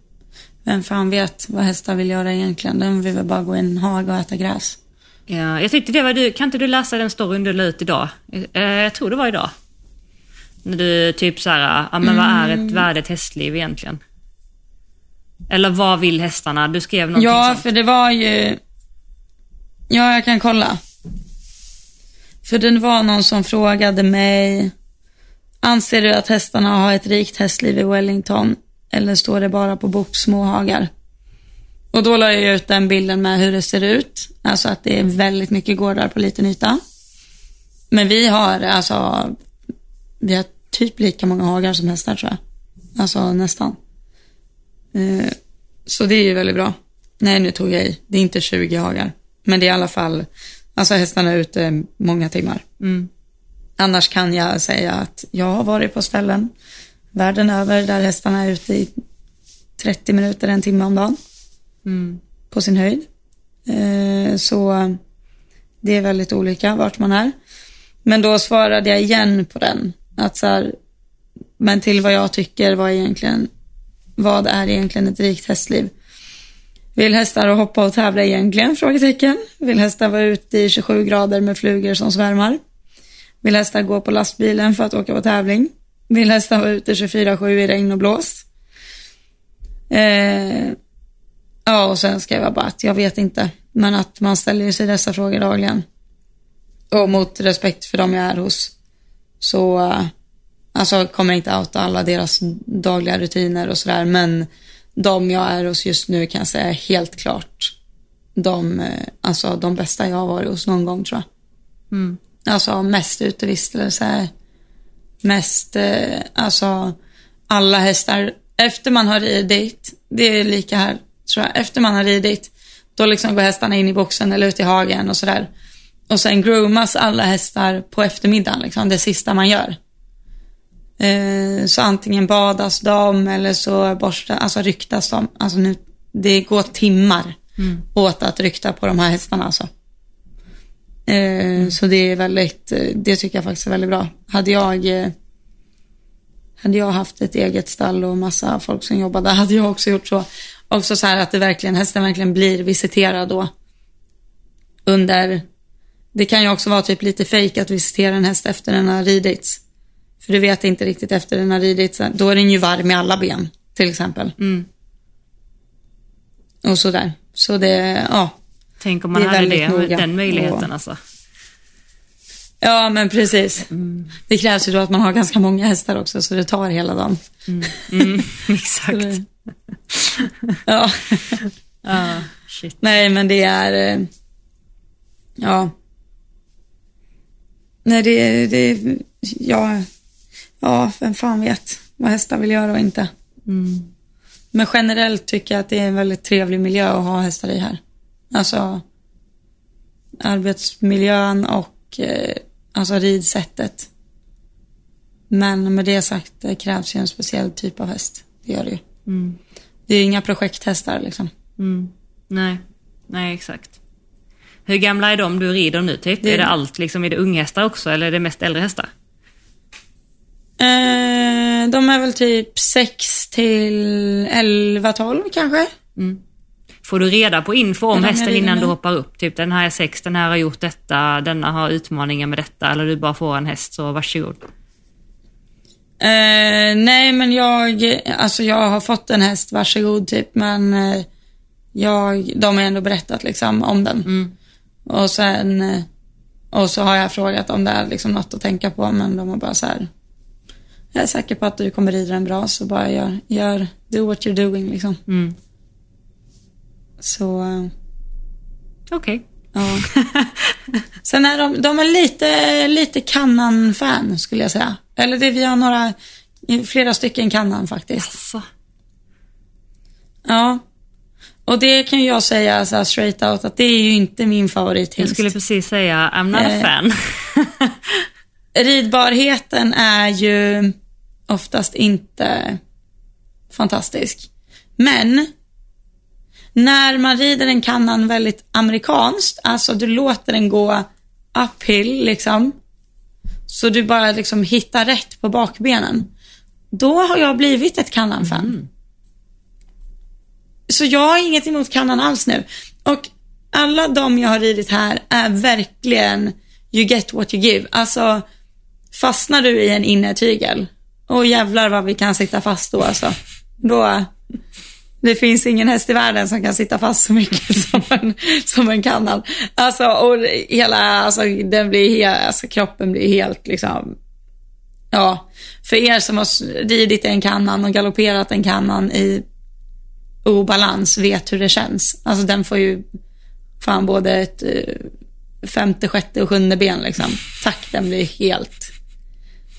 Vem fan vet vad hästar vill göra egentligen? Den vill väl bara gå i en hage och äta gräs. Ja, jag tyckte det var du, kan inte du läsa den storyn du la ut idag? Eh, jag tror det var idag. När du typ så här, ja men vad är Mm. ett värdigt hästliv egentligen? Eller vad vill hästarna? Du skrev någonting Ja, sånt. för det var ju... Ja, jag kan kolla. För det var någon som frågade mig. Anser du att hästarna har ett rikt hästliv i Wellington? Eller står det bara på bok småhagar? Och då la jag ut den bilden med hur det ser ut. Alltså att det är väldigt mycket gårdar på liten yta. Men vi har alltså, vi har typ lika många hagar som hästar tror jag. Alltså nästan. Eh, så det är ju väldigt bra. Nej, nu tog jag i. Det är inte 20 hagar. Men det är i alla fall, alltså hästarna är ute många timmar. Mm. Annars kan jag säga att jag har varit på ställen världen över där hästarna är ute i 30 minuter, en timme om dagen Mm. på sin höjd. Eh, så det är väldigt olika vart man är. Men då svarade jag igen på den. Att så här, men till vad jag tycker vad egentligen, vad är egentligen ett rikt hästliv? Vill hästar hoppa och tävla egentligen? Frågetecken. Vill hästar vara ute i 27 grader med flugor som svärmar? Vill hästar gå på lastbilen för att åka på tävling? Vill hästar vara ute 24-7 i regn och blåst? Eh, ja, och sen skrev jag bara att jag vet inte, men att man ställer sig dessa frågor dagligen. Och mot respekt för dem jag är hos så eh, alltså, kommer jag inte outa alla deras dagliga rutiner och sådär, men de jag är hos just nu kan jag säga helt klart de, eh, alltså, de bästa jag har varit hos någon gång tror jag. Mm. Alltså mest utevistelse, mest, eh, alltså alla hästar. Efter man har ridit, det är lika här tror jag, efter man har ridit, då liksom går hästarna in i boxen eller ut i hagen och sådär. Och sen groomas alla hästar på eftermiddagen, liksom, det sista man gör. Eh, så antingen badas de eller så borstar, alltså ryktas de. Alltså nu, det går timmar Mm. åt att rykta på de här hästarna alltså. Eh, Så det är väldigt, eh, det tycker jag faktiskt är väldigt bra. Hade jag, eh, hade jag haft ett eget stall och massa folk som jobbade, hade jag också gjort så. Också så här att det verkligen, hästen verkligen blir visiterad då. Under, det kan ju också vara typ lite fejk att visitera en häst efter den har ridits. För du vet inte riktigt efter den har ridits, då är den ju varm i alla ben till exempel. Mm. Och sådär. Så det, ja. Tänk om man Det är hade det, noga. den möjligheten Och- alltså. Ja, men precis. Det krävs ju då att man har ganska många hästar också, så det tar hela dagen. Mm, <laughs> <laughs> exakt. Ja, Ja, <laughs> shit. nej, men det är... eh, Ja. Nej, det... det ja, ja, vem fan vet vad hästar vill göra och inte. Mm. Men generellt tycker jag att det är en väldigt trevlig miljö att ha hästar i här. Alltså arbetsmiljön och eh, alltså ridsättet. Men med det sagt, det krävs ju en speciell typ av häst. Det gör det ju. Mm. Det är ju inga projekthästar liksom. Mm. Nej, nej exakt. Hur gamla är de du rider nu typ? Det- Är det allt liksom, är det unghästar också eller är det mest äldre hästar? Eh, de är väl typ 6 till 11, 12 kanske. Får du reda på info om hästen innan du hoppar upp? Typ den här är sex, den här har gjort detta, denna har utmaningar med detta. Eller du bara får en häst så varsågod. Eh, nej, men jag, alltså jag har fått en häst, varsågod typ, men eh, jag, de har ändå berättat liksom om den. Mm. Och sen, eh, och så har jag frågat om det är liksom något att tänka på, men de har bara så här, jag är säker på att du kommer rida den bra, så bara gör, gör, do what you're doing liksom. Mm. Så, eh, Okej. ja. <laughs> Sen är de, de är lite, lite Kannan-fan skulle jag säga. Eller det, vi har några, flera stycken Kannan faktiskt. Jaså? Ja. Och det kan jag säga så här straight out att det är ju inte min Jag favorithingst. skulle precis säga I'm not a Eh. fan. <laughs> Ridbarheten är ju oftast inte fantastisk. Men när man rider en kannan väldigt amerikanskt, alltså du låter den gå uphill liksom, så du bara liksom hittar rätt på bakbenen. Då har jag blivit ett kannan-fan. Så jag har inget emot kannan alls nu. Och alla de jag har ridit här är verkligen you get what you give. Alltså, fastnar du i en innertygel, och jävlar vad vi kan sitta fast då alltså. Då, det finns ingen häst i världen som kan sitta fast så mycket <laughs> som en, som en kannan. Alltså, och hela, alltså, den blir helt, alltså kroppen blir helt liksom, ja. För er som har ridit en kannan och galopperat en kannan i obalans vet hur det känns. Alltså den får ju fan både ett eh, femte, sjätte och sjunde ben liksom. Takten blir helt...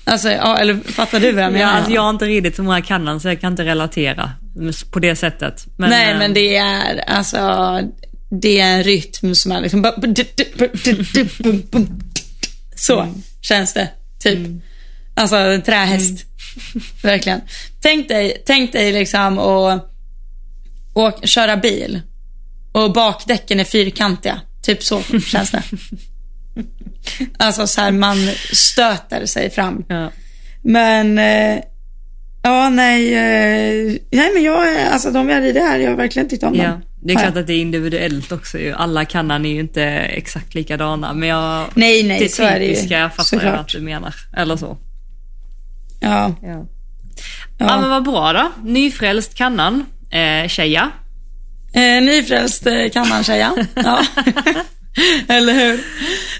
Alltså, ja, eller fattar du vad jag Ja, menar? alltså, jag har inte ridit så många kannan så jag kan inte relatera på det sättet. Men, Nej, eh, men det är alltså... Det är en rytm som är liksom... bara- Så känns det, typ. Alltså en trähäst. <laughs> Verkligen. Tänk dig, tänk dig liksom att och köra bil och bakdäcken är fyrkantiga. Typ så känns det. <laughs> <laughs> alltså så här, man stöter sig fram. Ja. Men, eh, ja nej, eh, nej men jag, alltså de jag rider här, jag har verkligen tyckt om Ja, dem. det är klart jag. att det är individuellt också ju. Alla kannan är ju inte exakt likadana, men jag... Nej, nej, det så är det ju. fattar jag Såklart. att du menar. Eller så. Ja, Ja. ja. men vad bra då. Nyfrälst kannan. Eh, tjeja. Eh, nyfrälst eh, kan man säga. Ja. <laughs> Eller hur?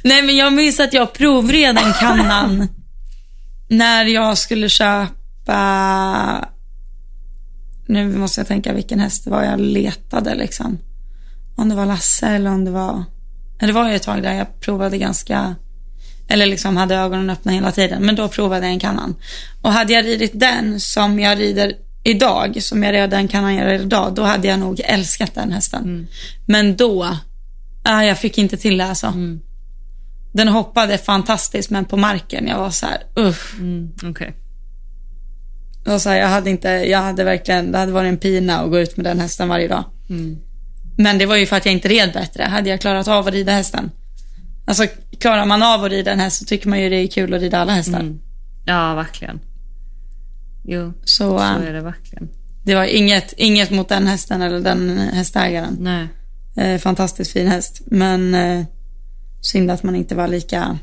Nej, men jag minns att jag provred den kannan <laughs> när jag skulle köpa... Nu måste jag tänka vilken häst det var jag letade liksom. Om det var Lasse eller om det var... Det var ju ett tag där jag provade ganska... Eller liksom hade ögonen öppna hela tiden. Men då provade jag en kannan. Och hade jag ridit den som jag rider idag, som jag redan kan göra idag, då hade jag nog älskat den hästen. Men då, ah, jag fick inte till det alltså. Den hoppade fantastiskt, men på marken, jag var så här, usch. Mm, Okej. Det var så här, jag hade inte, jag hade verkligen, det hade varit en pina att gå ut med den hästen varje dag. Men det var ju för att jag inte red bättre. Hade jag klarat av att rida hästen. Alltså klarar man av att rida en häst så tycker man ju det är kul att rida alla hästar. Mm. Ja, verkligen. Jo, Så, så äh, är det verkligen. det var inget, inget mot den hästen eller den hästägaren. Nej. Eh, fantastiskt fin häst. Men eh, synd att man inte var lika,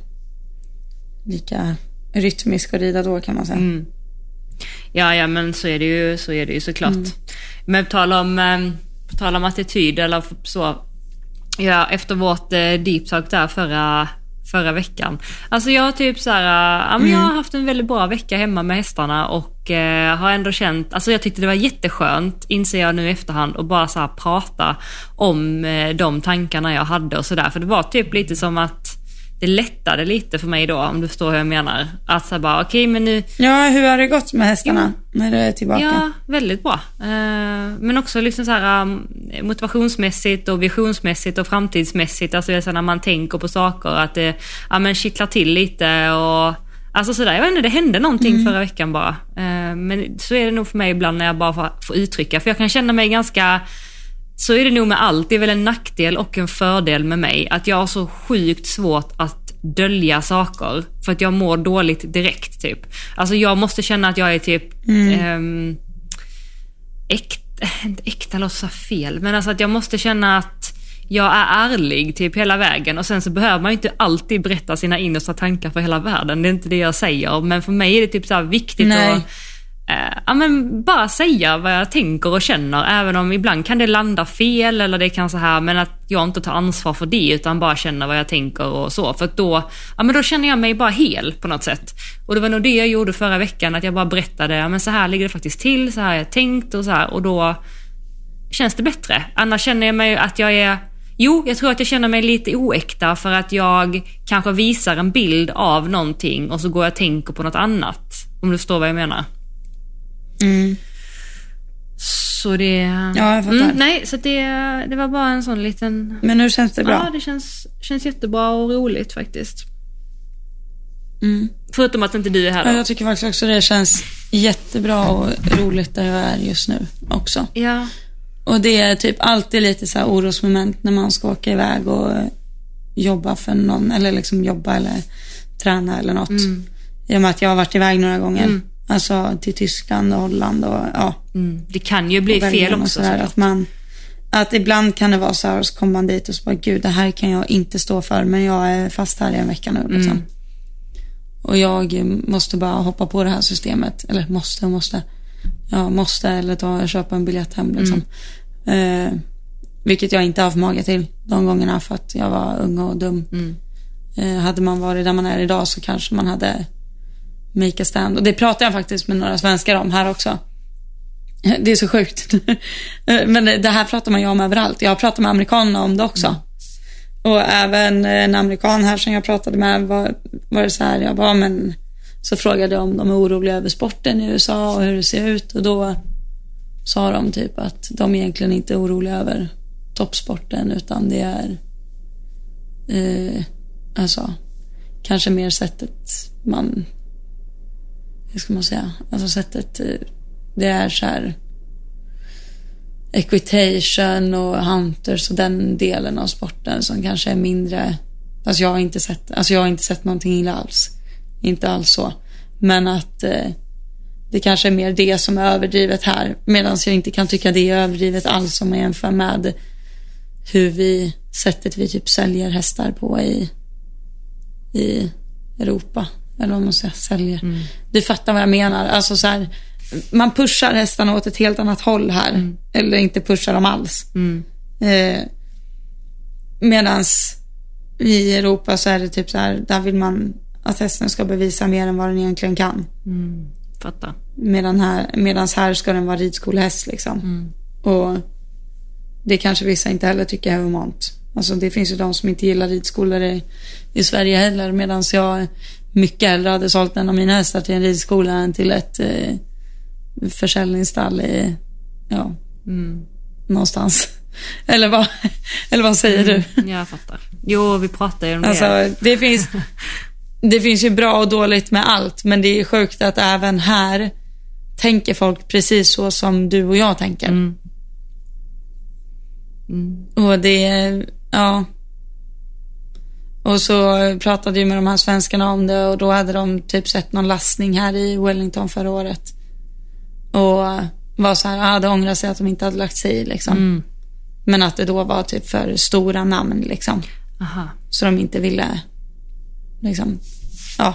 lika rytmisk att rida då kan man säga. Mm. Ja, ja, men så är det ju, så är det ju såklart. Mm. Men på tal om, eh, på tal om attityd eller så. Ja, efter vårt eh, deep talk där förra, förra veckan. Alltså jag har typ så här, eh, ja, men jag Mm. har haft en väldigt bra vecka hemma med hästarna och eh, har ändå känt, alltså jag tyckte det var jätteskönt, inser jag nu i efterhand, att bara så här prata om eh, de tankarna jag hade och sådär. För det var typ lite som att det lättade lite för mig då, om du förstår hur jag menar. Att så här bara, okej men nu, Ja, hur har det gått med hästarna när du är tillbaka? Ja, väldigt bra. Eh, Men också liksom så här, um, motivationsmässigt och visionsmässigt och framtidsmässigt. Alltså det är så när man tänker på saker att det ja, men kittlar till lite och Alltså sådär, jag vet inte, det hände någonting förra veckan bara. Eh, Men så är det nog för mig ibland när jag bara får uttrycka. För jag kan känna mig ganska så är det nog med allt. Det är väl en nackdel och en fördel med mig. Att jag har så sjukt svårt att dölja saker. För att jag mår dåligt direkt typ. Alltså jag måste känna att jag är typ ehm, äkta, inte äkta låter så fel, men alltså att jag måste känna att jag är ärlig typ hela vägen och sen så behöver man ju inte alltid berätta sina innersta tankar för hela världen. Det är inte det jag säger, men för mig är det typ så viktigt Nej. att eh, Eh, ja, men bara säga vad jag tänker och känner, även om ibland kan det landa fel eller det kan så här, men att jag inte tar ansvar för det utan bara känner vad jag tänker och så. För att då, ja, men då känner jag mig bara hel på något sätt. Och det var nog det jag gjorde förra veckan, att jag bara berättade, ja, men så här ligger det faktiskt till, så här har jag tänkt och så här och då känns det bättre. Annars känner jag mig att jag är Jo, jag tror att jag känner mig lite oäkta för att jag kanske visar en bild av någonting och så går jag och tänker på något annat. Om du förstår vad jag menar. Mm. Så det... Ja, jag fattar. Mm, nej, så det, det var bara en sån liten... Men nu känns det bra. Ja, det känns, känns jättebra och roligt faktiskt. Mm. Förutom att inte du är här Ja, då. jag tycker faktiskt också det känns jättebra och roligt där jag är just nu också. Ja. Och det är typ alltid lite så här orosmoment när man ska åka iväg och eh, jobba för någon, eller liksom jobba eller träna eller något. Mm. I och med att jag har varit iväg några gånger. Alltså till Tyskland och Holland och ja. Mm. Det kan ju bli fel också. sådär, att man att ibland kan det vara så här, och så kommer man dit och så bara, gud det här kan jag inte stå för, men jag är fast här i en vecka nu liksom. Mm. Och jag måste bara hoppa på det här systemet, eller måste och måste. Jag måste eller ta köpa en biljett hem liksom. Eh, vilket jag inte har förmåga till de gångerna för att jag var ung och dum. Mm. Eh, hade man varit där man är idag så kanske man hade make a stand. Och det pratar jag faktiskt med några svenskar om här också. <laughs> Det är så sjukt. <laughs> Men det här pratar man ju om överallt. Jag har pratat med amerikanerna om det också. Och även en amerikan här som jag pratade med var, var det så här, jag bara, men så frågade jag om de är oroliga över sporten i USA och hur det ser ut och då sa de typ att de egentligen inte är oroliga över toppsporten utan det är eh, alltså kanske mer sättet man hur ska man säga alltså sättet eh, det är så här equitation och hunters och den delen av sporten som kanske är mindre Fast jag har inte sett, alltså jag har inte sett någonting illa alls. Inte alls så. Men att eh, det kanske är mer det som är överdrivet här. Medan jag inte kan tycka det är överdrivet alls om man jämför med hur vi, sättet vi typ säljer hästar på i, i Europa. Eller vad man ska säljer. Mm. Du fattar vad jag menar. Alltså så här, man pushar hästarna åt ett helt annat håll här. Mm. Eller inte pushar dem alls. Mm. Eh, medans i Europa så är det typ så här, där vill man att hästen ska bevisa mer än vad den egentligen kan. Mm. Fattar. Medan här, medans här ska den vara ridskolehäst liksom. Mm. Och det kanske vissa inte heller tycker är humant. Alltså det finns ju de som inte gillar ridskolor i, i Sverige heller. Medan jag mycket hellre hade sålt en av mina hästar till en ridskola än till ett eh, försäljningsstall i, ja, mm. någonstans. <laughs> Eller vad, eller vad säger mm, du? Jag fattar. Jo, vi pratar ju om alltså, det. Det finns, <laughs> det finns ju bra och dåligt med allt, men det är sjukt att även här tänker folk precis så som du och jag tänker. Mm. Mm. Och det, ja. Och så pratade jag med de här svenskarna om det och då hade de typ sett någon lastning här i Wellington förra året. Och var så här, hade ångrat sig att de inte hade lagt sig i liksom. Mm. Men att det då var typ för stora namn liksom. Aha. Så de inte ville, liksom, ja.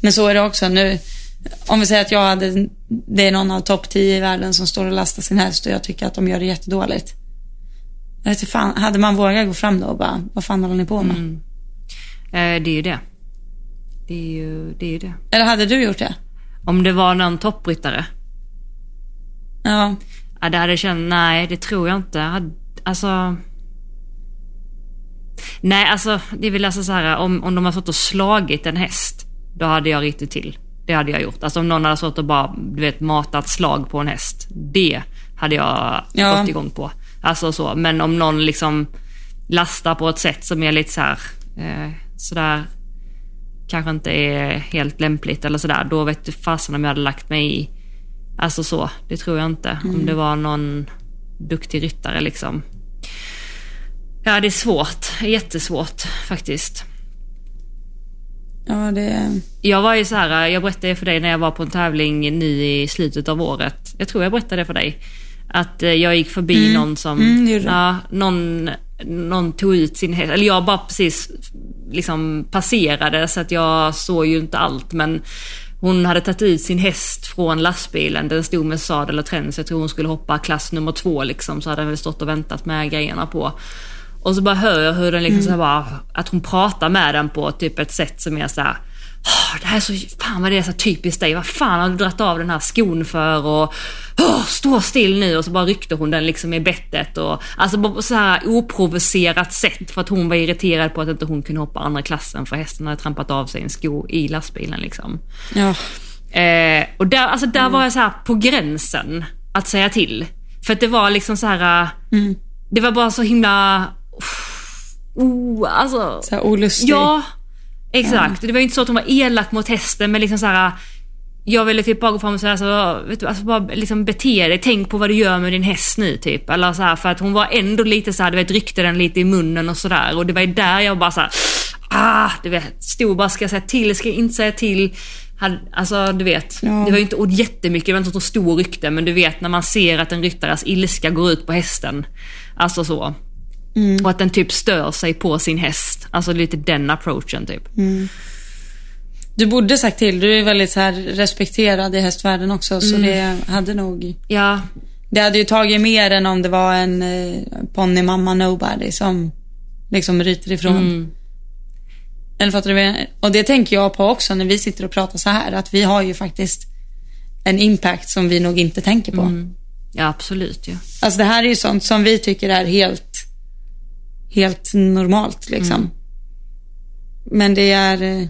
Men så är det också nu. Om vi säger att jag hade, det är någon av topp 10 i världen som står och lastar sin häst och jag tycker att de gör det jättedåligt. Jag vet fan, hade man vågat gå fram då och bara, vad fan håller ni på med? Mm. Eh, det är ju det. Det är ju det. Är ju det. Eller hade du gjort det? Om det var någon toppryttare? Ja. Ja, det hade jag känt, nej det tror jag inte. Alltså... Nej, alltså det är väl alltså så här, om, om de har fått och slagit en häst, då hade jag riktigt till. Det hade jag gjort. Alltså om någon hade stått och bara, du vet, matat slag på en häst. Det hade jag ja. gått igång på. Alltså så, men om någon liksom lastar på ett sätt som är lite så här, eh, sådär, kanske inte är helt lämpligt eller sådär, då vet du fasen om jag hade lagt mig i Alltså så, det tror jag inte. Mm. Om det var någon duktig ryttare liksom. Ja, det är svårt. Jättesvårt faktiskt. Ja, det... Jag var ju så här, jag berättade för dig när jag var på en tävling nu i slutet av året. Jag tror jag berättade det för dig. Att eh, jag gick förbi mm. någon som, mm, ja, någon, någon tog ut sin häst. Eller jag bara precis liksom passerade så att jag såg ju inte allt men hon hade tagit ut sin häst från lastbilen, den stod med sadel och träns. Jag tror hon skulle hoppa klass nummer två liksom, så hade den väl stått och väntat med grejerna på. Och så bara hör jag hur den liksom mm. så bara, att hon pratar med den på typ ett sätt som är såhär Oh, det här är så, fan vad det är så typiskt dig. Vad fan har du dragit av den här skon för? Och oh, stå still nu. Och så bara ryckte hon den liksom i bettet. Och, alltså på så här oprovocerat sätt för att hon var irriterad på att inte hon kunde hoppa andra klassen för hästen hade trampat av sig en sko i lastbilen liksom. Ja. Eh, och där, alltså där mm. var jag så på gränsen att säga till. För att det var liksom så här, mm. det var bara så himla, oh, alltså. Så här olustig. Ja. Exakt. Det var ju inte så att hon var elak mot hästen men liksom så här. Jag ville typ bara gå fram och säga alltså, vet du, alltså bara liksom bete dig, tänk på vad du gör med din häst nu typ. Eller så här, för att hon var ändå lite så här, du vet ryckte den lite i munnen och sådär. Och det var ju där jag bara så här, ah, du vet, stod bara, ska jag säga till, ska jag inte säga till? Alltså du vet, ja. det var ju inte jättemycket, det var inte så stor rykte men du vet när man ser att en ryttares ilska går ut på hästen. Alltså så. Mm. Och att den typ stör sig på sin häst. Alltså lite den approachen typ. Mm. Du borde sagt till. Du är väldigt så här respekterad i hästvärlden också. Så mm. det hade nog... Ja. Det hade ju tagit mer än om det var en eh, ponnymamma nobody som liksom ryter ifrån. Mm. Eller fattar du? Och det tänker jag på också när vi sitter och pratar så här. Att vi har ju faktiskt en impact som vi nog inte tänker på. Mm. Ja, absolut. Ja. Alltså det här är ju sånt som vi tycker är helt helt normalt liksom. Mm. Men det är, eh,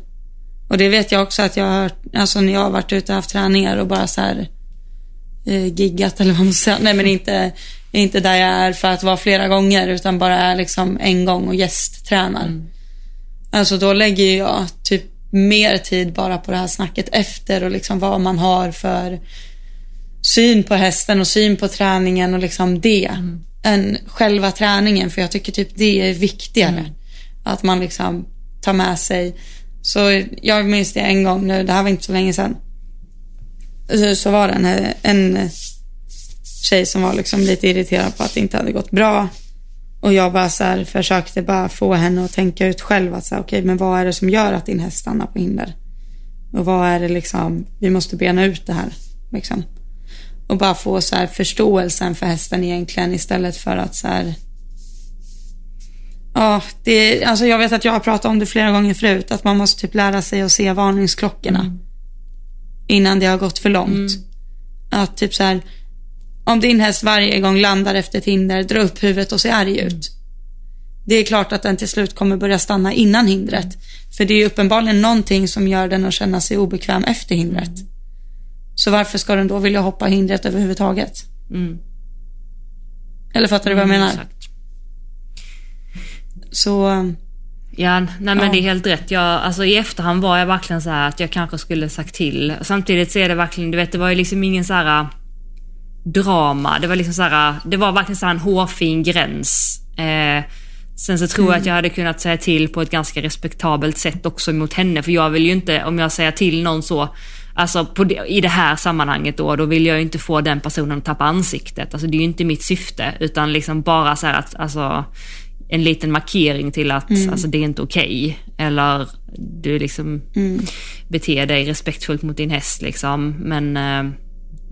och det vet jag också att jag har hört, alltså när jag har varit ute och haft träningar och bara så här eh, giggat eller vad man säger. Nej men inte, inte där jag är för att vara flera gånger utan bara är liksom en gång och gästtränar. Mm. Alltså då lägger jag typ mer tid bara på det här snacket efter och liksom vad man har för syn på hästen och syn på träningen och liksom det. Mm än själva träningen för jag tycker typ det är viktigare. Mm. Att man liksom tar med sig. Så jag minns det en gång nu, det här var inte så länge sedan. Så, så var det en, en tjej som var liksom lite irriterad på att det inte hade gått bra. Och jag bara så här, försökte bara få henne att tänka ut själv att säga okej, okay, men vad är det som gör att din häst stannar på hinder? Och vad är det liksom, vi måste bena ut det här liksom. Och bara få så här förståelsen för hästen egentligen istället för att så här Ja, det, alltså jag vet att jag har pratat om det flera gånger förut, att man måste typ lära sig att se varningsklockorna mm. innan det har gått för långt. Mm. Att typ så här, om din häst varje gång landar efter ett hinder, drar upp huvudet och ser arg ut. Mm. Det är klart att den till slut kommer börja stanna innan hindret. För det är ju uppenbarligen någonting som gör den att känna sig obekväm efter hindret. Mm. Så varför ska den då vilja hoppa hindret överhuvudtaget? Mm. Eller fattar du vad jag menar? Exakt. Så... Ja, nej men ja. det är helt rätt. Jag, alltså, I efterhand var jag verkligen så att jag kanske skulle sagt till. Samtidigt så är det verkligen, du vet det var ju liksom ingen så här drama. Det var liksom så här, det var verkligen så en hårfin gräns. Eh, sen så tror mm. jag att jag hade kunnat säga till på ett ganska respektabelt sätt också mot henne. För jag vill ju inte, om jag säger till någon så, alltså det, i det här sammanhanget då, då vill jag ju inte få den personen att tappa ansiktet. Alltså det är ju inte mitt syfte, utan liksom bara så att, alltså en liten markering till att mm. alltså, det är inte okej. Okay. Eller du liksom mm. beter dig respektfullt mot din häst liksom. Men eh,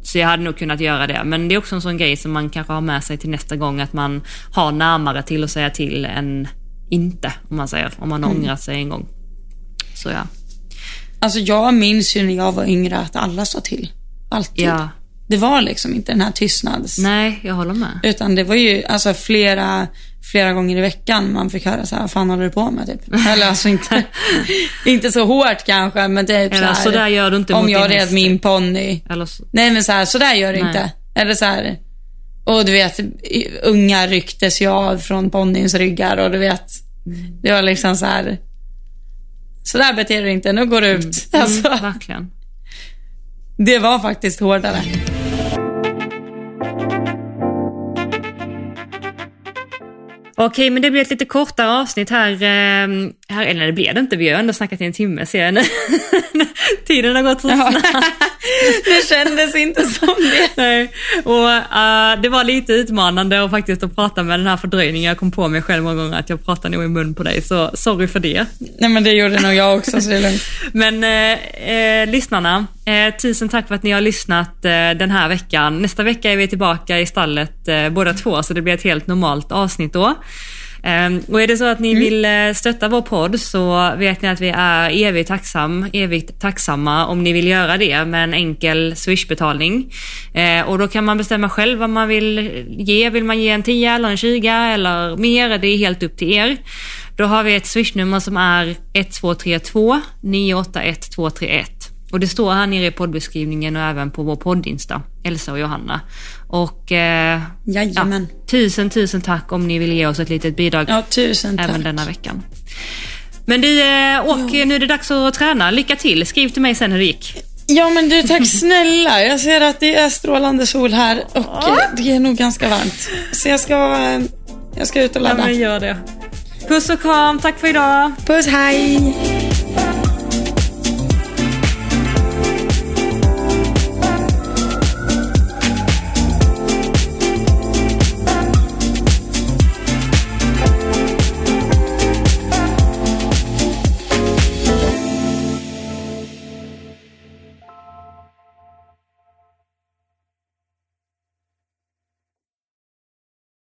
så jag hade nog kunnat göra det. Men det är också en sån grej som man kanske har med sig till nästa gång, att man har närmare till att säga till än inte, om man säger. Om man har mm. ångrat sig en gång. Så ja. Alltså jag minns ju när jag var yngre att alla sa till. Alltid. Ja. Det var liksom inte den här tystnads... Nej, jag håller med. Utan det var ju alltså flera, flera gånger i veckan man fick höra så här, vad fan håller du på med typ? <laughs> Eller alltså inte, <laughs> inte så hårt kanske, men typ Eller, så, här, så där gör du inte Om jag red min ponny. Så... Nej men så här, så där gör du Nej. inte. Eller så här, och du vet, unga rycktes ju av från ponnyns ryggar och du vet, mm. det var liksom så här, så där beter du inte, nu går du ut. Mm. Alltså. Verkligen. Det var faktiskt hårdare. Okej, men det blir ett lite kortare avsnitt här. Ehm, här eller det blev det inte, vi har ändå snackat i en timme ser jag. <laughs> Tiden har gått så snabbt. det kändes inte som det. Nej. Och, uh, det var lite utmanande att faktiskt att prata med den här fördröjningen. Jag kom på mig själv många gånger att jag pratar nog i mun på dig, så sorry för det. Nej men det gjorde nog jag också, så det är lugnt. <laughs> Men uh, uh, lyssnarna, tusen tack för att ni har lyssnat den här veckan. Nästa vecka är vi tillbaka i stallet båda två, så det blir ett helt normalt avsnitt då. Ehm, och är det så att ni mm. vill eh, stötta vår podd så vet ni att vi är evigt, tacksam, evigt tacksamma om ni vill göra det med en enkel swishbetalning. Ehm, och då kan man bestämma själv vad man vill ge. Vill man ge en 10 eller en 20 eller mer? Det är helt upp till er. Då har vi ett swishnummer som är 1232 981 231. Och det står här nere i poddbeskrivningen och även på vår poddinsta, Elsa och Johanna. Och eh, ja, tusen, tusen tack om ni vill ge oss ett litet bidrag ja, tusen även tack. denna veckan. Men du, eh, jo. nu är det dags att träna. Lycka till! Skriv till mig sen hur det gick. Ja men du, tack <laughs> snälla. Jag ser att det är strålande sol här och ja. det är nog ganska varmt. Så jag ska, eh, jag ska ut och ladda. Ja men gör det. Puss och kram, tack för idag. Puss, hej.